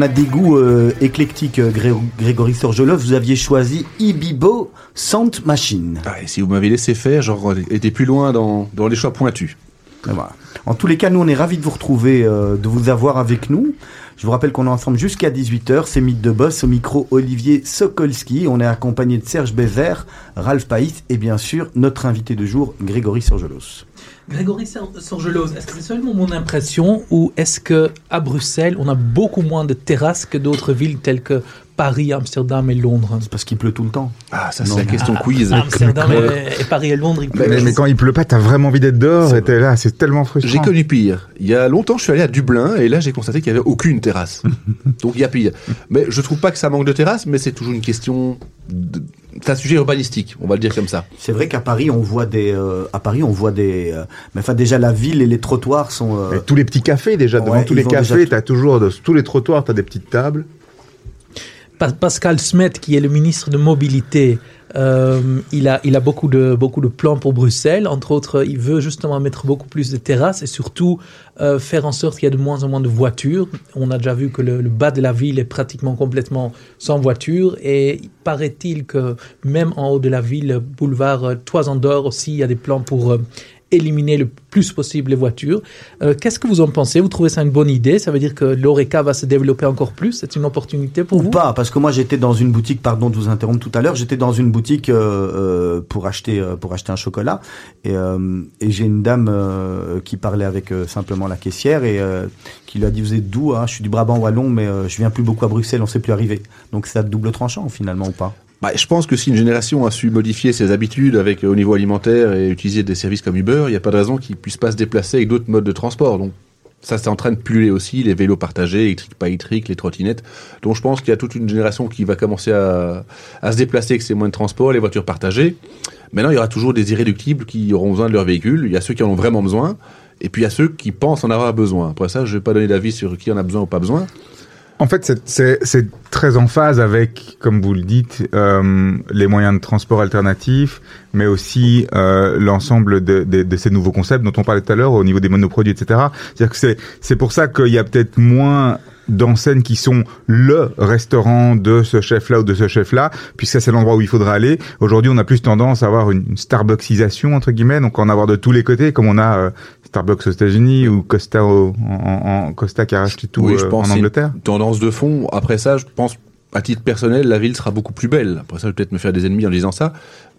on, a des goûts euh, éclectiques, euh, Gré- Grégory Sorgelov. Vous aviez choisi Ibibo Sound Machine. Ah, et si vous m'avez laissé faire, j'aurais été plus loin dans, dans les choix pointus. Voilà. En tous les cas, nous, on est ravis de vous retrouver, euh, de vous avoir avec nous. Je vous rappelle qu'on est ensemble jusqu'à 18h. C'est Mythe de Boss. Au micro, Olivier Sokolski. On est accompagné de Serge Bézère, Ralph Païs et bien sûr, notre invité de jour, Grégory Sorgelos. Grégory Sor- Sorgelos, est-ce que c'est seulement mon impression ou est-ce que à Bruxelles, on a beaucoup moins de terrasses que d'autres villes telles que Paris, Amsterdam et Londres? C'est parce qu'il pleut tout le temps. Ah, ça, c'est la question quiz. Amsterdam et, et Paris et Londres, il pleut. Mais, mais quand il pleut pas, t'as vraiment envie d'être dehors et t'es là, c'est tellement frustrant. J'ai connu pire. Il y a longtemps, je suis allé à Dublin et là, j'ai constaté qu'il n'y avait aucune terrasse. Donc, il y a pire. Mais je trouve pas que ça manque de terrasse, mais c'est toujours une question. de- C'est un sujet urbanistique, on va le dire comme ça. C'est vrai qu'à Paris, on voit des, euh, à Paris, on voit des, euh, mais enfin déjà la ville et les trottoirs sont. euh, Et tous les petits cafés déjà, devant Ouais, tous ils les cafés, t'as toujours, de, tous les trottoirs, t'as des petites tables. Pa- Pascal Smet, qui est le ministre de Mobilité, euh, il, a, il a beaucoup de, beaucoup de plans pour Bruxelles. Entre autres, il veut justement mettre beaucoup plus de terrasses et surtout euh, faire en sorte qu'il y ait de moins en moins de voitures. On a déjà vu que le, bas de la ville est pratiquement complètement sans voiture et il paraît-il que même en haut de la ville, boulevard euh, Toison d'Or aussi, il y a des plans pour euh, éliminer le plus possible les voitures. Euh, Qu'est-ce que vous en pensez? Vous trouvez ça une bonne idée? Ça veut dire que l'ORECA va se développer encore plus? C'est une opportunité pour ou vous? pas, parce que moi j'étais dans une boutique, pardon de vous interrompre tout à l'heure, j'étais dans une boutique euh, euh, pour acheter pour acheter un chocolat. Et, euh, et j'ai une dame qui parlait avec simplement la caissière et qui lui a dit vous êtes d'où hein Je suis du Brabant wallon, mais je viens plus beaucoup à Bruxelles, on sait plus arriver. Donc c'est à double tranchant finalement ou pas? Bah, je pense que si une génération a su modifier ses habitudes avec euh, au niveau alimentaire et utiliser des services comme Uber, il n'y a pas de raison qu'ils puissent pas se déplacer avec d'autres modes de transport. Donc ça, c'est en train de pulluler aussi, les vélos partagés, électriques, pas électriques, les trottinettes. Donc je pense qu'il y a toute une génération qui va commencer à, à se déplacer avec ces moyens de transport, les voitures partagées. Maintenant, il y aura toujours des irréductibles qui auront besoin de leur véhicule. Il y a ceux qui en ont vraiment besoin. Et puis il y a ceux qui pensent en avoir besoin. Après ça, je vais pas donner d'avis sur qui en a besoin ou pas besoin. En fait, c'est- très en phase avec, comme vous le dites, euh, les moyens de transport alternatifs, mais aussi euh, l'ensemble de, de, de ces nouveaux concepts dont on parlait tout à l'heure au niveau des monoproduits, etc. C'est-à-dire que c'est pour ça qu'il y a peut-être moins d'enseignes qui sont le restaurant de ce chef-là ou de ce chef-là, puisque ça, c'est l'endroit où il faudra aller. Aujourd'hui, on a plus tendance à avoir une, une Starbucksisation, entre guillemets, donc en avoir de tous les côtés, comme on a euh, Starbucks aux États-Unis ou Costa au- en, en- Costa qui a racheté tout Oui, je euh, pense en Angleterre. une tendance de fond. Après ça, je pense, à titre personnel, la ville sera beaucoup plus belle. Après ça, je vais peut-être me faire des ennemis en disant ça.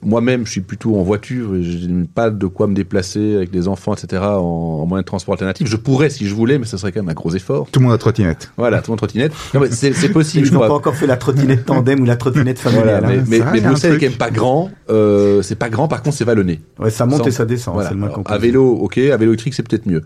Moi-même, je suis plutôt en voiture et je n'ai pas de quoi me déplacer avec des enfants, etc. en, en moyen de transport alternatif. Je pourrais si je voulais, mais ce serait quand même un gros effort. Tout le monde a trottinette. Voilà, tout le monde trottinette. Non, mais c'est c'est possible. Ils je n'ont pas encore fait la trottinette tandem ou la trottinette Voilà, familiale. mais, hein. mais, Bruxelles est truc. quand même pas grand. Euh, c'est pas grand, par contre, c'est vallonné. Ouais, ça monte Sans- et ça descend, Voilà. c'est le moins Alors, à vélo, ok. À vélo électrique, c'est peut-être mieux.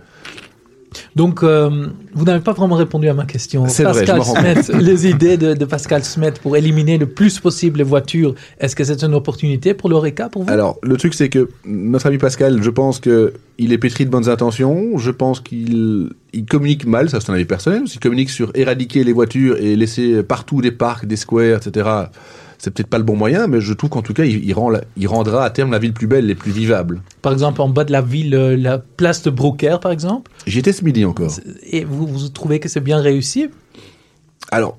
Donc, euh, vous n'avez pas vraiment répondu à ma question. C'est vrai, Pascal Smet, les idées de, de Pascal Smet pour éliminer le plus possible les voitures, est-ce que c'est une opportunité pour l'ORECA pour vous? Alors, le truc, c'est que notre ami Pascal, je pense que il est pétri de bonnes intentions. Je pense qu'il il communique mal, ça c'est un avis personnel. Il communique sur éradiquer les voitures et laisser partout des parcs, des squares, etc. C'est peut-être pas le bon moyen, mais je trouve qu'en tout cas, il, il rend la- il rendra à terme la ville plus belle et plus vivable. Par exemple, en bas de la ville, euh, la place de Broker, par exemple. J'y étais ce midi encore. Et vous, vous trouvez que c'est bien réussi? Alors,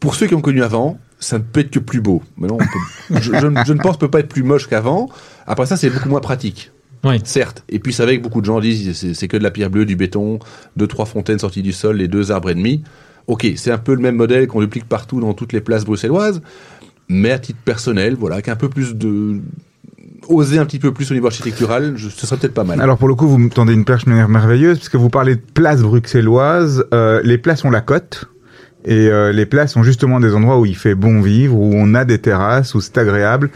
pour ceux qui ont connu avant, ça ne peut être que plus beau. Maintenant, on peut- je, je ne- je ne pense peut pas être plus moche qu'avant. Après ça, c'est beaucoup moins pratique. Oui. Certes. Et puis, c'est vrai que beaucoup de gens disent c'est que de la pierre bleue, du béton, deux, trois fontaines sorties du sol et deux arbres et demi. Ok, c'est un peu le même modèle qu'on duplique partout dans toutes les places bruxelloises. Mais à titre personnel, voilà, avec un peu plus de. Oser un petit peu plus au niveau architectural, ce serait peut-être pas mal. Alors pour le coup, vous me tendez une perche mer- merveilleuse, parce que vous parlez de places bruxelloises. Euh, les places ont la côte. Et euh, les places sont justement des endroits où il fait bon vivre, où on a des terrasses, où c'est agréable.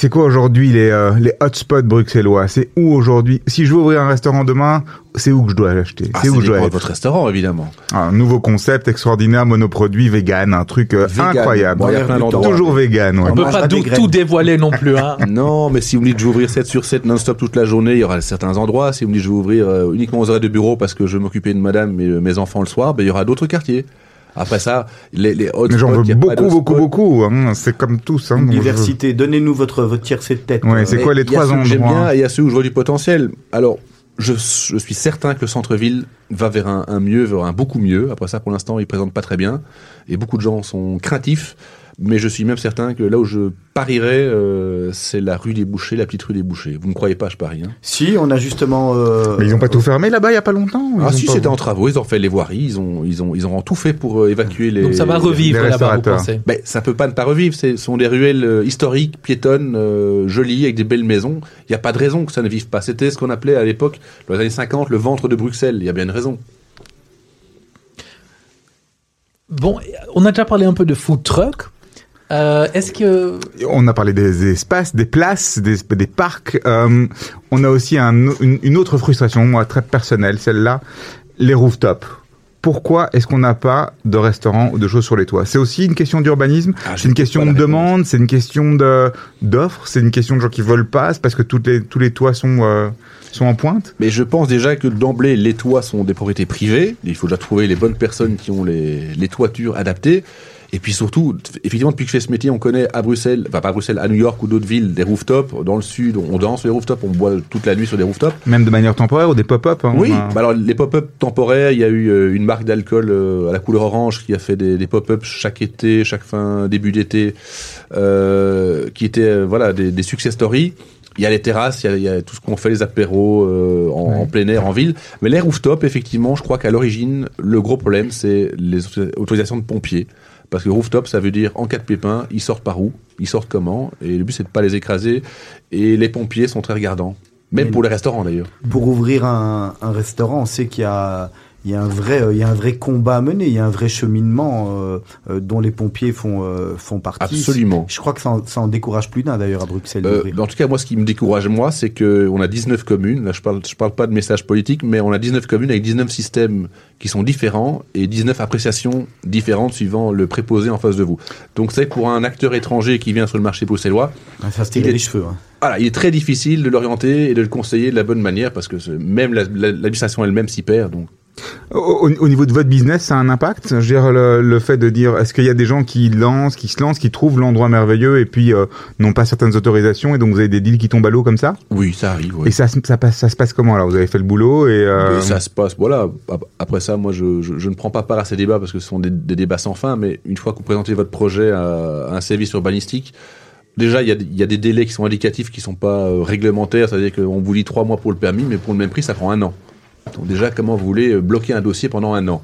C'est quoi aujourd'hui les, euh, les hotspots bruxellois? C'est où aujourd'hui? Si je veux ouvrir un restaurant demain, c'est où que je dois l'acheter? Ah, C'est où je dois être votre restaurant, évidemment. Un nouveau concept extraordinaire, monoproduit, vegan, un truc euh, Vegan. incroyable. Bon. Toujours vegan, ouais. On ne peut pas tout, tout dévoiler non plus. Hein. Non, mais si vous me dites je vais ouvrir 7 sur 7 non-stop toute la journée, il y aura certains endroits. Si vous me dites je vais ouvrir euh, uniquement aux horaires de bureau parce que je vais m'occuper de madame et euh, mes enfants le soir, ben, il y aura d'autres quartiers. Après ça, les, les hotspots, Mais j'en veux beaucoup, beaucoup, beaucoup. Hein. C'est comme tous. Hein, Une diversité. Donnez-nous votre, votre tiercé de tête. Ouais, c'est quoi les trois que J'aime endroits bien et il y a ceux où je vois du potentiel. Alors, je, je suis certain que le centre-ville va vers un, un mieux, vers un beaucoup mieux. Après ça, pour l'instant, il présente pas très bien et beaucoup de gens sont craintifs. Mais je suis même certain que là où je parierais, euh, c'est la rue des Bouchers, la petite rue des Bouchers. Vous ne croyez pas, je parie. Hein Si, on a justement. euh, Mais ils ont pas tout fermé là-bas il y a pas longtemps ah Ils si, pas- c'était en travaux. Ils ont fait les voiries. Ils ont, ils ont, ils ont tout fait pour euh, évacuer les. Donc ça va revivre les là-bas, vous pensez Ben, ça peut pas ne pas revivre. Ce sont des ruelles historiques, piétonnes, euh, jolies, avec des belles maisons. Il n'y a pas de raison que ça ne vive pas. C'était ce qu'on appelait à l'époque, dans les années 50, le ventre de Bruxelles. Il y a bien une raison. Bon, on a déjà parlé un peu de food truck. Euh, Est-ce que On a parlé des espaces, des places, des, des parcs. Euh, on a aussi un- une, une autre frustration, moi, très personnelle, celle-là, les rooftops. Pourquoi est-ce qu'on n'a pas de restaurants ou de choses sur les toits? C'est aussi une question d'urbanisme, Ah, je c'est une question de demande, c'est une question de d'offres, c'est une question de gens qui veulent pas, c'est parce que toutes les, tous les toits sont, euh, sont en pointe? Mais je pense déjà que d'emblée, les toits sont des propriétés privées. Il faut déjà trouver les bonnes personnes qui ont les, les toitures adaptées. Et puis surtout, effectivement, depuis que je fais ce métier, on connaît à Bruxelles, enfin pas à Bruxelles, à New York ou d'autres villes, des rooftops. Dans le sud, on danse sur les rooftops, on boit toute la nuit sur des rooftops. Même de manière temporaire ou des pop-up. hein, Oui, a- bah alors les pop-up temporaires, il y a eu euh, une marque d'alcool euh, à la couleur orange qui a fait des, des pop-up chaque été, chaque fin début d'été, euh, qui étaient euh, voilà des, des success stories. Il y a les terrasses, il y a, il y a tout ce qu'on fait, les apéros euh, en, en plein air, en ville. Mais les rooftops, effectivement, je crois qu'à l'origine, le gros problème, c'est les auto- autorisations de pompiers. Parce que rooftop, ça veut dire en cas de pépin, ils sortent par où Ils sortent comment Et le but, c'est de pas les écraser. Et les pompiers sont très regardants. Même Mais- pour les restaurants, d'ailleurs. Pour ouvrir un, un restaurant, on sait qu'il y a, il y, a un vrai, euh, il y a un vrai combat à mener, il y a un vrai cheminement euh, euh, dont les pompiers font, euh, font partie. Absolument. Je crois que ça en, ça en décourage plus d'un d'ailleurs à Bruxelles. Euh, en tout cas, moi, ce qui me décourage, moi, c'est que on a 19 communes. Là, je parle, je parle pas de message politique, mais on a 19 communes avec 19 systèmes qui sont différents et 19 appréciations différentes suivant le préposé en face de vous. Donc, c'est pour un acteur étranger qui vient sur le marché bruxellois, Ah, ça se tire les cheveux. hein. voilà, il est très difficile de l'orienter et de le conseiller de la bonne manière parce que même la- la- l'administration elle-même s'y perd. Donc, Au, au- au niveau de votre business, ça a un impact? Je veux dire, le, le fait de dire, est-ce qu'il y a des gens qui lancent, qui se lancent, qui trouvent l'endroit merveilleux et puis euh, n'ont pas certaines autorisations et donc vous avez des deals qui tombent à l'eau comme ça? Oui, ça arrive. Et ça, se- ça, passe, ça se passe comment alors? Vous avez fait le boulot et... euh, Et ça se passe, voilà. Ap- Après ça, moi, je, je, je ne prends pas part à ces débats parce que ce sont des, des débats sans fin, mais une fois que vous présentez votre projet à, à un service urbanistique, déjà, il y, a, des- il y a des délais qui sont indicatifs, qui sont pas euh, réglementaires, c'est-à-dire qu'on vous dit trois mois pour le permis, mais pour le même prix, ça prend un an. Donc déjà, comment vous voulez euh, bloquer un dossier pendant un an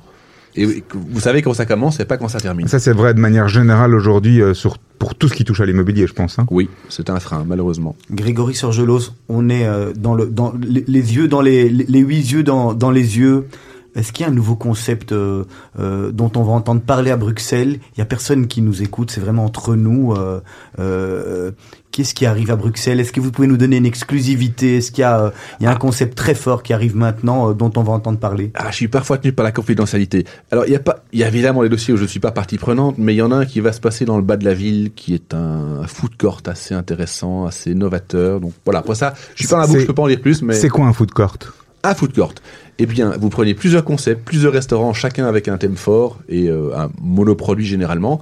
Et vous savez quand ça commence et pas quand ça termine. Ça, c'est vrai de manière générale aujourd'hui euh, sur pour tout ce qui touche à l'immobilier, je pense. Hein. Oui, c'est un frein, malheureusement. Grégory Sorgelos, on est euh, dans le dans les, les yeux dans les, les les huit yeux dans dans les yeux. Est-ce qu'il y a un nouveau concept euh, euh, dont on va entendre parler à Bruxelles? Il y a personne qui nous écoute, c'est vraiment entre nous. euh, euh, Qu'est-ce qui arrive à Bruxelles Est-ce que vous pouvez nous donner une exclusivité? Est-ce qu'il y a euh, il y a un concept très fort qui arrive maintenant euh, dont on va entendre parler? Ah, je suis parfois tenu par la confidentialité. Alors, il y a pas, il y a évidemment les dossiers où je ne suis pas partie prenante, mais il y en a un qui va se passer dans le bas de la ville, qui est un, un food court assez intéressant, assez novateur. Donc voilà. Après ça, je suis pas dans la boucle, je peux pas en dire plus, mais C'est quoi un food court? Un food court. Eh bien, vous prenez plusieurs concepts, plusieurs restaurants, chacun avec un thème fort et euh, un monoproduit généralement.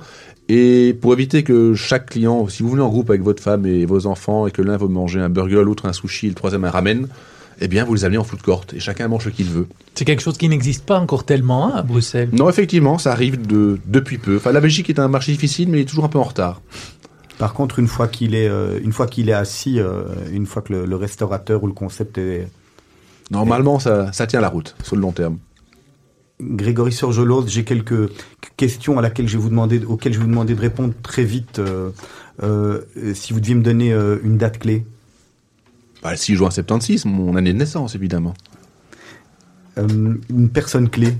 Et pour éviter que chaque client, si vous venez en groupe avec votre femme et vos enfants et que l'un veut manger un burger, l'autre un sushi, le troisième un ramen, eh bien, vous les amenez en food court et chacun mange ce qu'il veut. C'est quelque chose qui n'existe pas encore tellement hein, à Bruxelles. Non, effectivement, ça arrive de, depuis peu. Enfin, la Belgique est un marché difficile, mais il est toujours un peu en retard. Par contre, une fois qu'il est euh, une fois qu'il est assis, euh, une fois que le, le restaurateur ou le concept est Normalement, ça, ça tient la route sur le long terme. Grégory Sorgelos, j'ai quelques questions à laquelle je vais vous demander, auxquelles je vais vous demander de répondre très vite. euh, euh, si vous deviez me donner euh, une date clé. Bah, le 6 juin 76, mon année de naissance, évidemment. Une personne clé.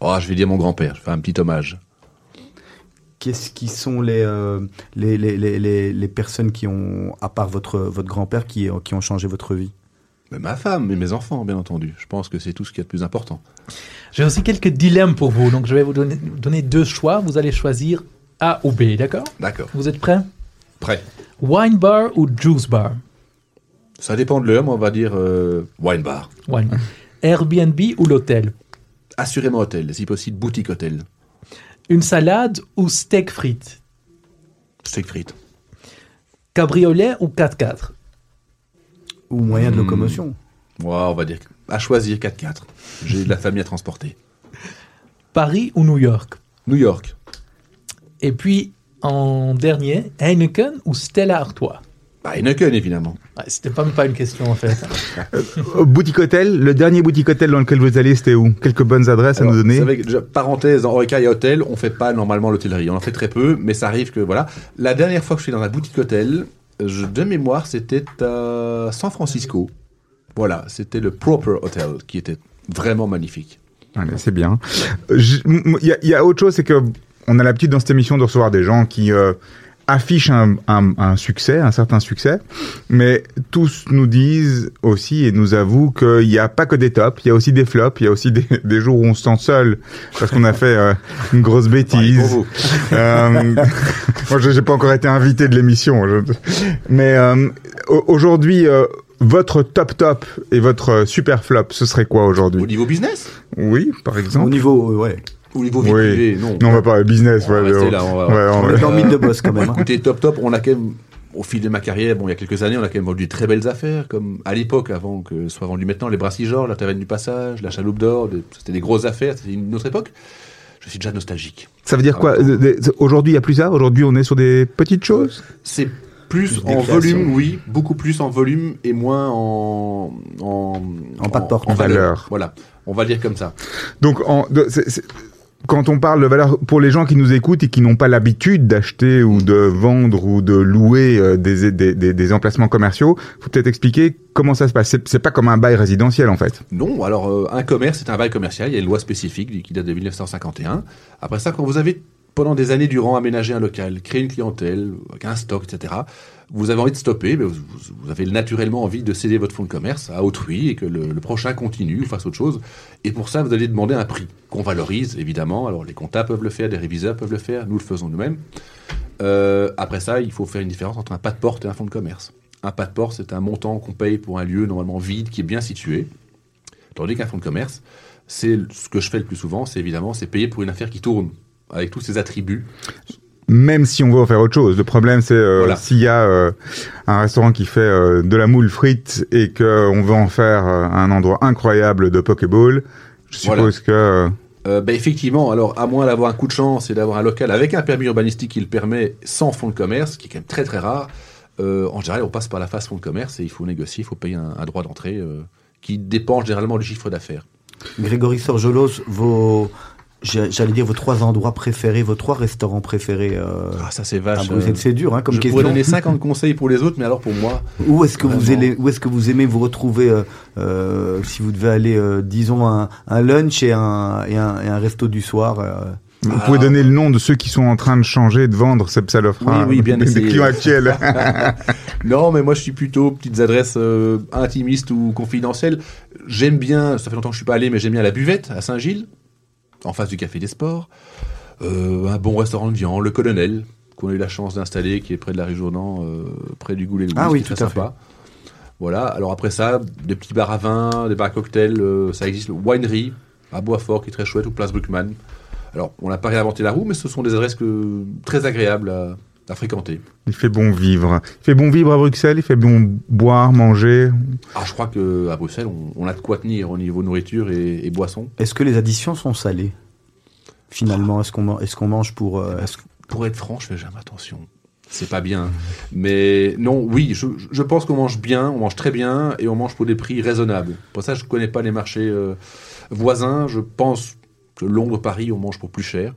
Oh, je vais dire mon grand-père, je fais un petit hommage. Qu'est-ce qui sont les, les, les, les, les, les personnes qui ont, à part votre, votre grand-père, qui, qui ont changé votre vie? Mais ma femme et mes enfants, bien entendu. Je pense que c'est tout ce qui est de plus important. J'ai aussi quelques dilemmes pour vous, donc je vais vous donner, donner deux choix. Vous allez choisir A ou B, d'accord? D'accord. Vous êtes prêts? Prêt. Wine bar ou juice bar? Ça dépend de l'heure, mais on va dire euh, wine bar. Wine. Airbnb ou l'hôtel? Assurément hôtel, si possible boutique hôtel. Une salade ou steak frites? Steak frites. Cabriolet ou 4x4 Ou moyen de Hmm. locomotion Ouais, on va dire à choisir 4-4. J'ai de la famille à transporter. Paris ou New York? New York. Et puis, en dernier, Heineken ou Stella Artois? Bah, Heineken, évidemment. Ouais, C'était pas même pas une question en fait. Euh, Boutique hôtel, le dernier boutique hôtel dans lequel vous allez, c'était où? Quelques bonnes adresses à Alors, nous donner Vous savez, que, déjà, parenthèse, dans Horeca et Hôtel, on fait pas normalement l'hôtellerie. On en fait très peu, mais ça arrive que, voilà. La dernière fois que je suis dans un boutique hôtel, de mémoire, c'était à San Francisco. Voilà, c'était le Proper Hotel, qui était vraiment magnifique. C'est bien. Euh, Il y, a- il y a autre chose, c'est que on a l'habitude dans cette émission de recevoir des gens qui euh, affichent un, un- un succès, un certain succès, mais tous nous disent aussi et nous avouent qu'il n'y a pas que des tops, il y a aussi des flops, il y a aussi des, des jours où on se sent seul parce qu'on a fait euh, une grosse bêtise. vous. Euh, moi, je n'ai pas encore été invité de l'émission. Mais euh, au- aujourd'hui, euh, votre top top et votre super flop, ce serait quoi Au aujourd'hui niveau business? Oui, par Au exemple. niveau, euh, ouais. Au niveau vie Oui. privée Non. Non, on va pas business. On va ouais, rester on- là, on va- ouais, on On va- est dans le mythe de boss quand même. hein. Écoutez, top top, on a quand même, au fil de ma carrière, bon, il y a quelques années, on a quand même vendu de très belles affaires, comme à l'époque, avant que ce soit vendu maintenant, les Brassis Georges, la Taverne du Passage, la Chaloupe d'Or, des- c'était des grosses affaires, c'était une autre époque. Je suis déjà nostalgique. Ça veut dire quoi des- Aujourd'hui, il y a plus ça? Aujourd'hui, on est sur des petites choses? C'est plus Plus en volume, oui, beaucoup plus en volume et moins en en, En pas de porte. En valeur. Voilà, on va le dire comme ça. Donc, en, quand on parle de valeur pour les gens qui nous écoutent et qui n'ont pas l'habitude d'acheter ou de vendre ou de louer euh, des, des, emplacements commerciaux, faut peut-être expliquer comment ça se passe. C'est pas comme un bail résidentiel en fait. Non, alors euh, un commerce, c'est un bail commercial, il y a une loi spécifique qui date de 1951. Après ça, quand vous avez pendant des années durant aménagé un local, créé une clientèle, un stock, etc., vous avez envie de stopper, mais vous, avez naturellement envie de céder votre fonds de commerce à autrui et que le, le prochain continue ou fasse autre chose. Et pour ça, vous allez demander un prix qu'on valorise, évidemment. Alors les comptables peuvent le faire, des réviseurs peuvent le faire, nous le faisons nous-mêmes. Euh, après ça, il faut faire une différence entre un pas de porte et un fonds de commerce. Un pas de porte, c'est un montant qu'on paye pour un lieu normalement vide qui est bien situé. Tandis qu'un fonds de commerce, c'est ce que je fais le plus souvent, c'est évidemment, c'est payer pour une affaire qui tourne avec tous ses attributs. Même si on veut en faire autre chose. Le problème, c'est euh, Voilà. s'il y a euh, un restaurant qui fait euh, de la moule frite et qu'on veut en faire euh, un endroit incroyable de Pokéball, je suppose que... ben, effectivement, alors à moins d'avoir un coup de chance et d'avoir un local avec un permis urbanistique qui le permet sans fonds de commerce, qui est quand même très très rare, euh, en général on passe par la phase fonds de commerce et il faut négocier, il faut payer un, un droit d'entrée euh, qui dépend généralement du chiffre d'affaires. Grégory Sorgelos, vos, j'allais dire vos trois endroits préférés, vos trois restaurants préférés euh, Ah ça c'est vache. Euh, C'est dur, hein, comme je question. pourrais donner 50 conseils pour les autres, mais alors pour moi, Où est-ce que vous aimez, où est-ce que vous aimez vous retrouver euh, euh, si vous devez aller, euh, disons un, un lunch et un, et un et un resto du soir. euh, Vous pouvez donner le nom de ceux qui sont en train de changer, de vendre, ça, ça leur fera Oui, oui, bien des essayé. clients actuels. Non, mais moi je suis plutôt petites adresses euh, intimistes ou confidentielles. J'aime bien, ça fait longtemps que je suis pas allé, mais j'aime bien la buvette à Saint-Gilles, en face du Café des Sports. Euh, un bon restaurant de viande, le Colonel, qu'on a eu la chance d'installer, qui est près de la rue Jourdan, euh, près du Goulet Ah oui, tout très à sympa. Voilà, alors après ça, des petits bars à vin, des bars à cocktails, euh, ça existe. Le Winery, à Boisfort, qui est très chouette, ou Place Bruckmann. Alors, on n'a pas réinventé la roue, mais ce sont des adresses que, très agréables à, à fréquenter. Il fait bon vivre. Il fait bon vivre à Bruxelles, il fait bon boire, manger. Ah, je crois que à Bruxelles, on, on a de quoi tenir au niveau nourriture et, et boisson. Est-ce que les additions sont salées? Finalement, est-ce qu'on qu'on mange pour euh, Pour être franc, je fais jamais attention. C'est pas bien. Mais non, oui, je, je pense qu'on mange bien, on mange très bien et on mange pour des prix raisonnables. Pour ça, je connais pas les marchés euh, voisins. Je pense que Londres, Paris, on mange pour plus cher.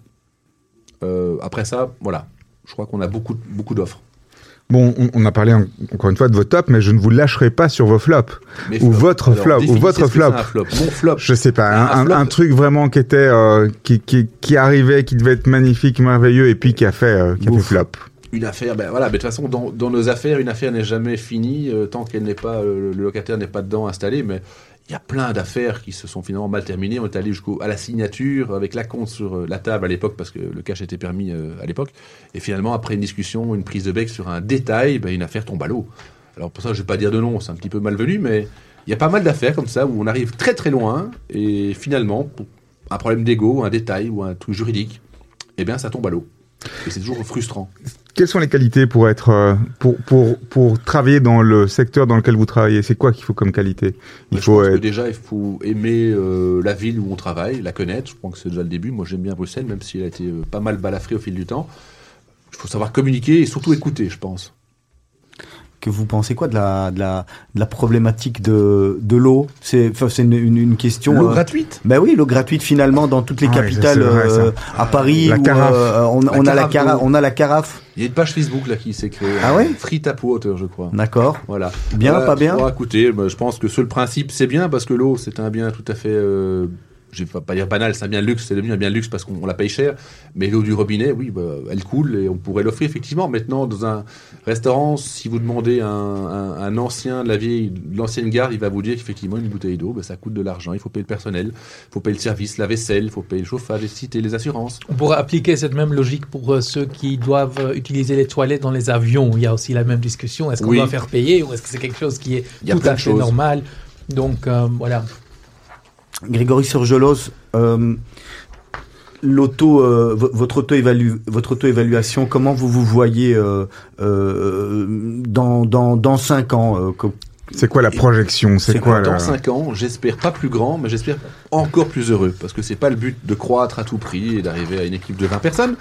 Euh, après ça, voilà. Je crois qu'on a beaucoup, beaucoup d'offres. Bon, on, on a parlé en- encore une fois de vos tops, mais je ne vous lâcherai pas sur vos flops. Mes Ou flops. votre Alors, flop, ou votre flop. un flop. Mon flop. Je sais pas, un, truc vraiment qui était, euh, qui, qui, qui arrivait, qui devait être magnifique, merveilleux, et puis qui a fait, euh, qui a fait flop. Une affaire, ben voilà, mais de toute façon, dans, dans nos affaires, une affaire n'est jamais finie euh, tant qu'elle n'est pas, euh, le locataire n'est pas dedans installé. Mais il y a plein d'affaires qui se sont finalement mal terminées. On est allé jusqu'à la signature avec la compte sur euh, la table à l'époque parce que le cash était permis euh, à l'époque. Et finalement, après une discussion, une prise de bec sur un détail, ben, une affaire tombe à l'eau. Alors pour ça, je vais pas dire de nom, c'est un petit peu malvenu, mais il y a pas mal d'affaires comme ça où on arrive très très loin et finalement, pour un problème d'ego, un détail ou un truc juridique, eh bien ça tombe à l'eau. Et c'est toujours frustrant. Quelles sont les qualités pour être, euh, pour, pour, pour travailler dans le secteur dans lequel vous travaillez? C'est quoi qu'il faut comme qualité? Il Bah, je faut pense que déjà, il faut aimer euh, la ville où on travaille, la connaître. Je pense que c'est déjà le début. Moi, j'aime bien Bruxelles, même si elle a été euh, pas mal balafrée au fil du temps. Il faut savoir communiquer et surtout écouter, je pense. Que vous pensez quoi de la de la de la problématique de de l'eau? C'est une, une, une question. L'eau euh, gratuite? Ben oui, l'eau gratuite finalement dans toutes les Ah capitales vrai, euh, à Paris. La où, euh, on, La on a la carafe carafe, d'eau. on a la carafe. Il y a une page Facebook là qui s'est créée. Ah ouais? Free Tap Water, je crois. D'accord. Voilà. Bien, Voilà, pas bien? Bon, écoutez, bah, je pense que sur le principe, c'est bien parce que l'eau, c'est un bien tout à fait. Je vais pas- dire banal, c'est un bien luxe, c'est devenu un bien luxe parce qu'on on la paye cher. Mais l'eau du robinet, oui, bah, elle coule et on pourrait l'offrir effectivement. Maintenant, dans un restaurant, si vous demandez à un, un- un ancien de la vieille, de l'ancienne gare, il va vous dire qu'effectivement, une bouteille d'eau, bah, ça coûte de l'argent. Il faut payer le personnel, il faut payer le service, la vaisselle, il faut payer le chauffage, les sites et les assurances. On pourrait appliquer cette même logique pour euh, ceux qui doivent euh, utiliser les toilettes dans les avions. Il y a aussi la même discussion. Est-ce qu'on Oui. doit faire payer ou est-ce que c'est quelque chose qui est tout à fait normal? Donc euh, voilà. Grégory Surgelos, euh, l'auto, euh, vo- votre auto votre auto évaluation, comment vous vous voyez euh, euh, dans dans dans cinq ans euh, c'est quoi la projection C'est quoi Dans la... 5 ans, j'espère pas plus grand, mais j'espère encore plus heureux. Parce que c'est pas le but de croître à tout prix et d'arriver à une équipe de 20 personnes.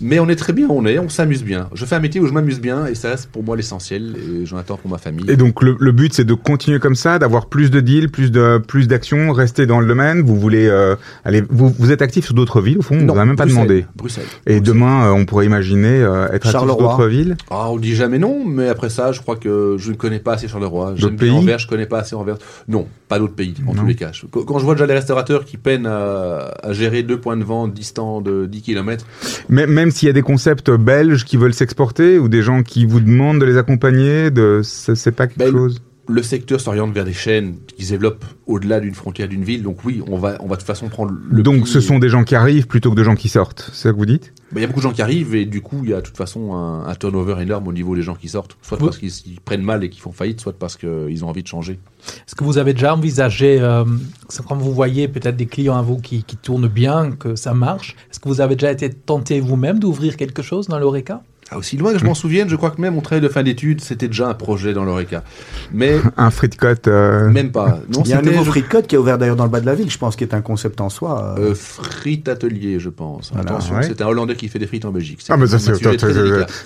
Mais on est très bien on est, on s'amuse bien. Je fais un métier où je m'amuse bien et ça, c'est pour moi l'essentiel. Et j'en attends pour ma famille. Et donc le, le but c'est de continuer comme ça, d'avoir plus de deals, plus de plus d'actions, rester dans le domaine. Vous voulez euh, aller, vous, vous êtes actif sur d'autres villes au fond, on Non, vous a même pas demandé. Bruxelles. Et Bruxelles. demain euh, on pourrait imaginer euh, être actif sur d'autres villes. Ah, on dit jamais non, mais après ça, je crois que je ne connais pas assez Charleroi. D'autres bien pays Anvers, je connais pas assez Anvers. Non, pas d'autres pays, en Non. tous les cas. Quand quand je vois déjà les restaurateurs qui peinent à, à gérer deux points de vente distants de 10 km, Mais même s'il y a des concepts belges qui veulent s'exporter ou des gens qui vous demandent de les accompagner, de c'est c'est pas quelque Ben, chose? Le secteur s'oriente vers des chaînes qui se développent au-delà d'une frontière d'une ville. Donc oui, on va, on va de toute façon prendre le. Donc ce et- sont des gens qui arrivent plutôt que des gens qui sortent. C'est ça que vous dites? Bah, Il y a beaucoup de gens qui arrivent et du coup, il y a de toute façon un, un turnover énorme au niveau des gens qui sortent. Soit parce qu'ils ils prennent mal et qu'ils font faillite, soit parce qu'ils ont envie de changer. Est-ce que vous avez déjà envisagé, euh, c'est quand vous voyez peut-être des clients à vous qui, qui tournent bien, que ça marche, est-ce que vous avez déjà été tenté vous-même d'ouvrir quelque chose dans l'ORECA? Ah, aussi loin que je m'en souvienne, je crois que même mon travail de fin d'études, c'était déjà un projet dans l'ORECA. Mais Un cote euh, même pas. Non, Il y a un nouveau je- qui est ouvert d'ailleurs dans le bas de la ville, je pense, qui est un concept en soi. euh. euh, Frit Atelier, je pense. Voilà, Attention, ouais. c'est un Hollandais qui fait des frites en Belgique. Ah mais ça c'est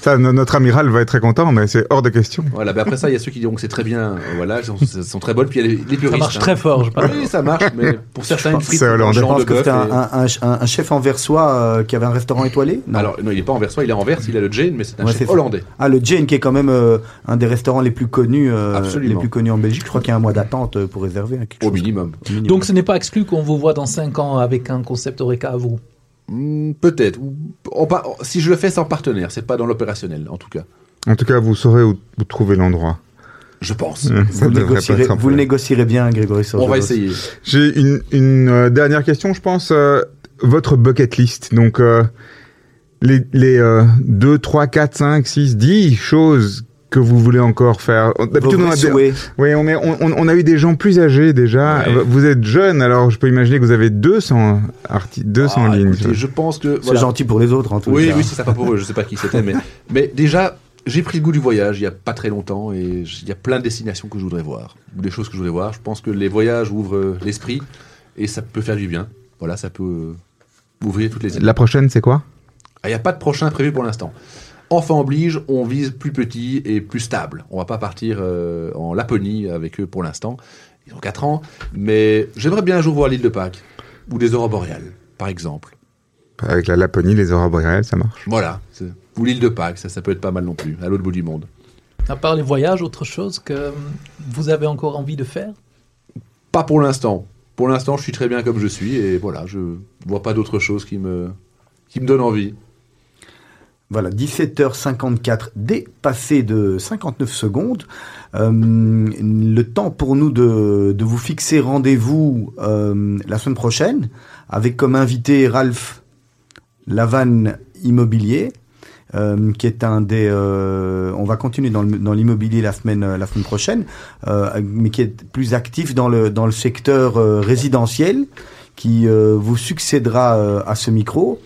ça, notre amiral va être très content mais c'est hors de question. Voilà, ben après ça, il y a ceux qui diront que c'est très bien, euh, voilà, ils sont, sont très bonnes, puis il y a les, les puristes. Ça marche hein. très fort, je pense. Oui, ça marche, mais pour certains, une frite, C'est hollandais. je pense que c'était un, chef anversois euh, qui avait un restaurant étoilé Non. Alors, non, il est pas anversois, il est anvers, il a le Jane, mais c'est un Ouais, chef c'est ça. hollandais. Ah, le Jane, qui est quand même euh, un des restaurants les plus connus, euh, les plus connus en Belgique. Je crois qu'il y a un mois d'attente euh, pour réserver. hein, quelque Au chose. minimum. Au minimum. Donc ce n'est pas exclu qu'on vous voit dans 5 ans avec un concept ORECA à vous. Hmm, Peut-être. Si je le fais sans partenaire, c'est pas dans l'opérationnel, en tout cas. En tout cas vous saurez où, où trouver l'endroit. Je pense. Ça vous, le négocierez, vous le bien, Grégory On va essayer. J'ai une, une euh, dernière question, je pense. euh, votre bucket list. Donc, euh, les, les euh, 2, 3, 4, 5, 6, 10 choses que vous voulez encore faire. D'habitude, on a, des- oui, on, est- on, a eu des gens plus âgés déjà. Ouais. Vous êtes jeune, alors je peux imaginer que vous avez 200, arti 200 Ah, lignes. écoutez, je pense que. C'est gentil pour les autres, en tout Oui, cas. oui, c'est sympa pour eux. Je sais pas qui c'était, mais, mais déjà, j'ai pris le goût du voyage il y a pas très longtemps et il y a plein de destinations que je voudrais voir ou des choses que je voudrais voir. Je pense que les voyages ouvrent euh, l'esprit et ça peut faire du bien. Voilà, ça peut euh, ouvrir toutes les idées. La prochaine, c'est quoi? Il n'y a pas de prochain prévu pour l'instant. Enfin oblige, on vise plus petit et plus stable. On va pas partir euh, en Laponie avec eux pour l'instant. Ils ont 4 ans, mais j'aimerais bien un jour voir l'île de Pâques ou des aurores boréales, par exemple. Avec la Laponie, les aurores boréales, ça marche. Voilà. Ou l'île de Pâques, ça, ça peut être pas mal non plus, à l'autre bout du monde. À part les voyages, autre chose que vous avez encore envie de faire? Pas pour l'instant. Pour l'instant, je suis très bien comme je suis et voilà, je vois pas d'autre chose qui me, qui me donne envie. Voilà, 17h54, dépassé de 59 secondes. Euh, le temps pour nous de, vous fixer rendez-vous euh, la semaine prochaine avec comme invité Ralph Lavanne Immobilier. euh, qui est un des, on va continuer dans, l'immobilier la semaine la semaine prochaine, mais qui est plus actif dans le dans le secteur résidentiel, qui vous succédera à ce micro.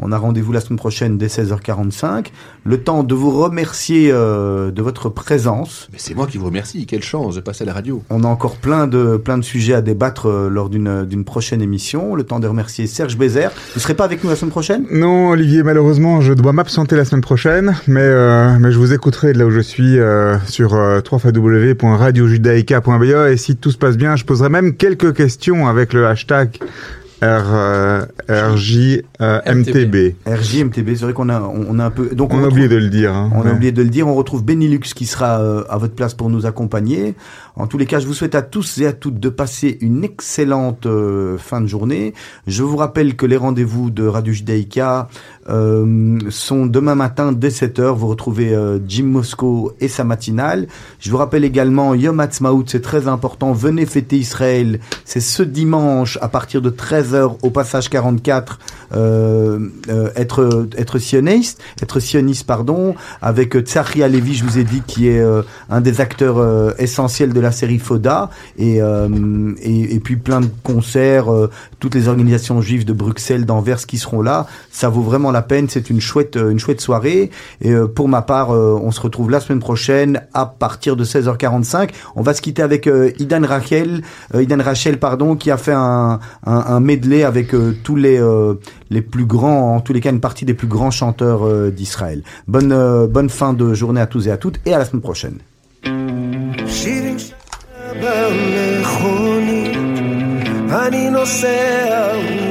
On a rendez-vous la semaine prochaine dès 16h45. Le temps de vous remercier euh, de votre présence. Mais c'est moi qui vous remercie. Quelle chance de passer à la radio. On a encore plein de, plein de sujets à débattre euh, lors d'une d'une prochaine émission. Le temps de remercier Serge Bézère. Vous serez pas avec nous la semaine prochaine? Non, Olivier, malheureusement, je dois m'absenter la semaine prochaine, mais, euh, mais je vous écouterai de là où je suis euh, sur euh, www.radiojudaica.be et si tout se passe bien, je poserai même quelques questions avec le hashtag R, euh, RJMTB. RJMTB, c'est vrai qu'on a, on, a un peu. Donc On a retrouve- oublié de le dire. hein. On a oublié de le dire, on retrouve Benilux qui sera euh, à votre place pour nous accompagner. En tous les cas, je vous souhaite à tous et à toutes de passer une excellente euh, fin de journée. Je vous rappelle que les rendez-vous de Radio Judaïka euh, sont demain matin dès 7h. Vous retrouvez euh, Jim Moscow et sa matinale. Je vous rappelle également Yom Ha'atzmaut, c'est très important. Venez fêter Israël. C'est ce dimanche à partir de 13h au passage 44. Euh, être être sioniste, être sioniste pardon, avec Tsachi Alevi, je vous ai dit, qui est un des acteurs essentiels de la série Foda, et, euh, et et puis plein de concerts, euh, toutes les organisations juives de Bruxelles, d'Anvers qui seront là. Ça vaut vraiment la peine. C'est une chouette euh, une chouette soirée. Et pour ma part, on se retrouve la semaine prochaine à partir de 16h45. On va se quitter avec Idan Rachel, Idan Rachel pardon, qui a fait un un, un medley avec tous les les plus grands, en tous les cas une partie des plus grands chanteurs d'Israël. Bonne bonne fin de journée à tous et à toutes et à la semaine prochaine. במכונית, אני נוסע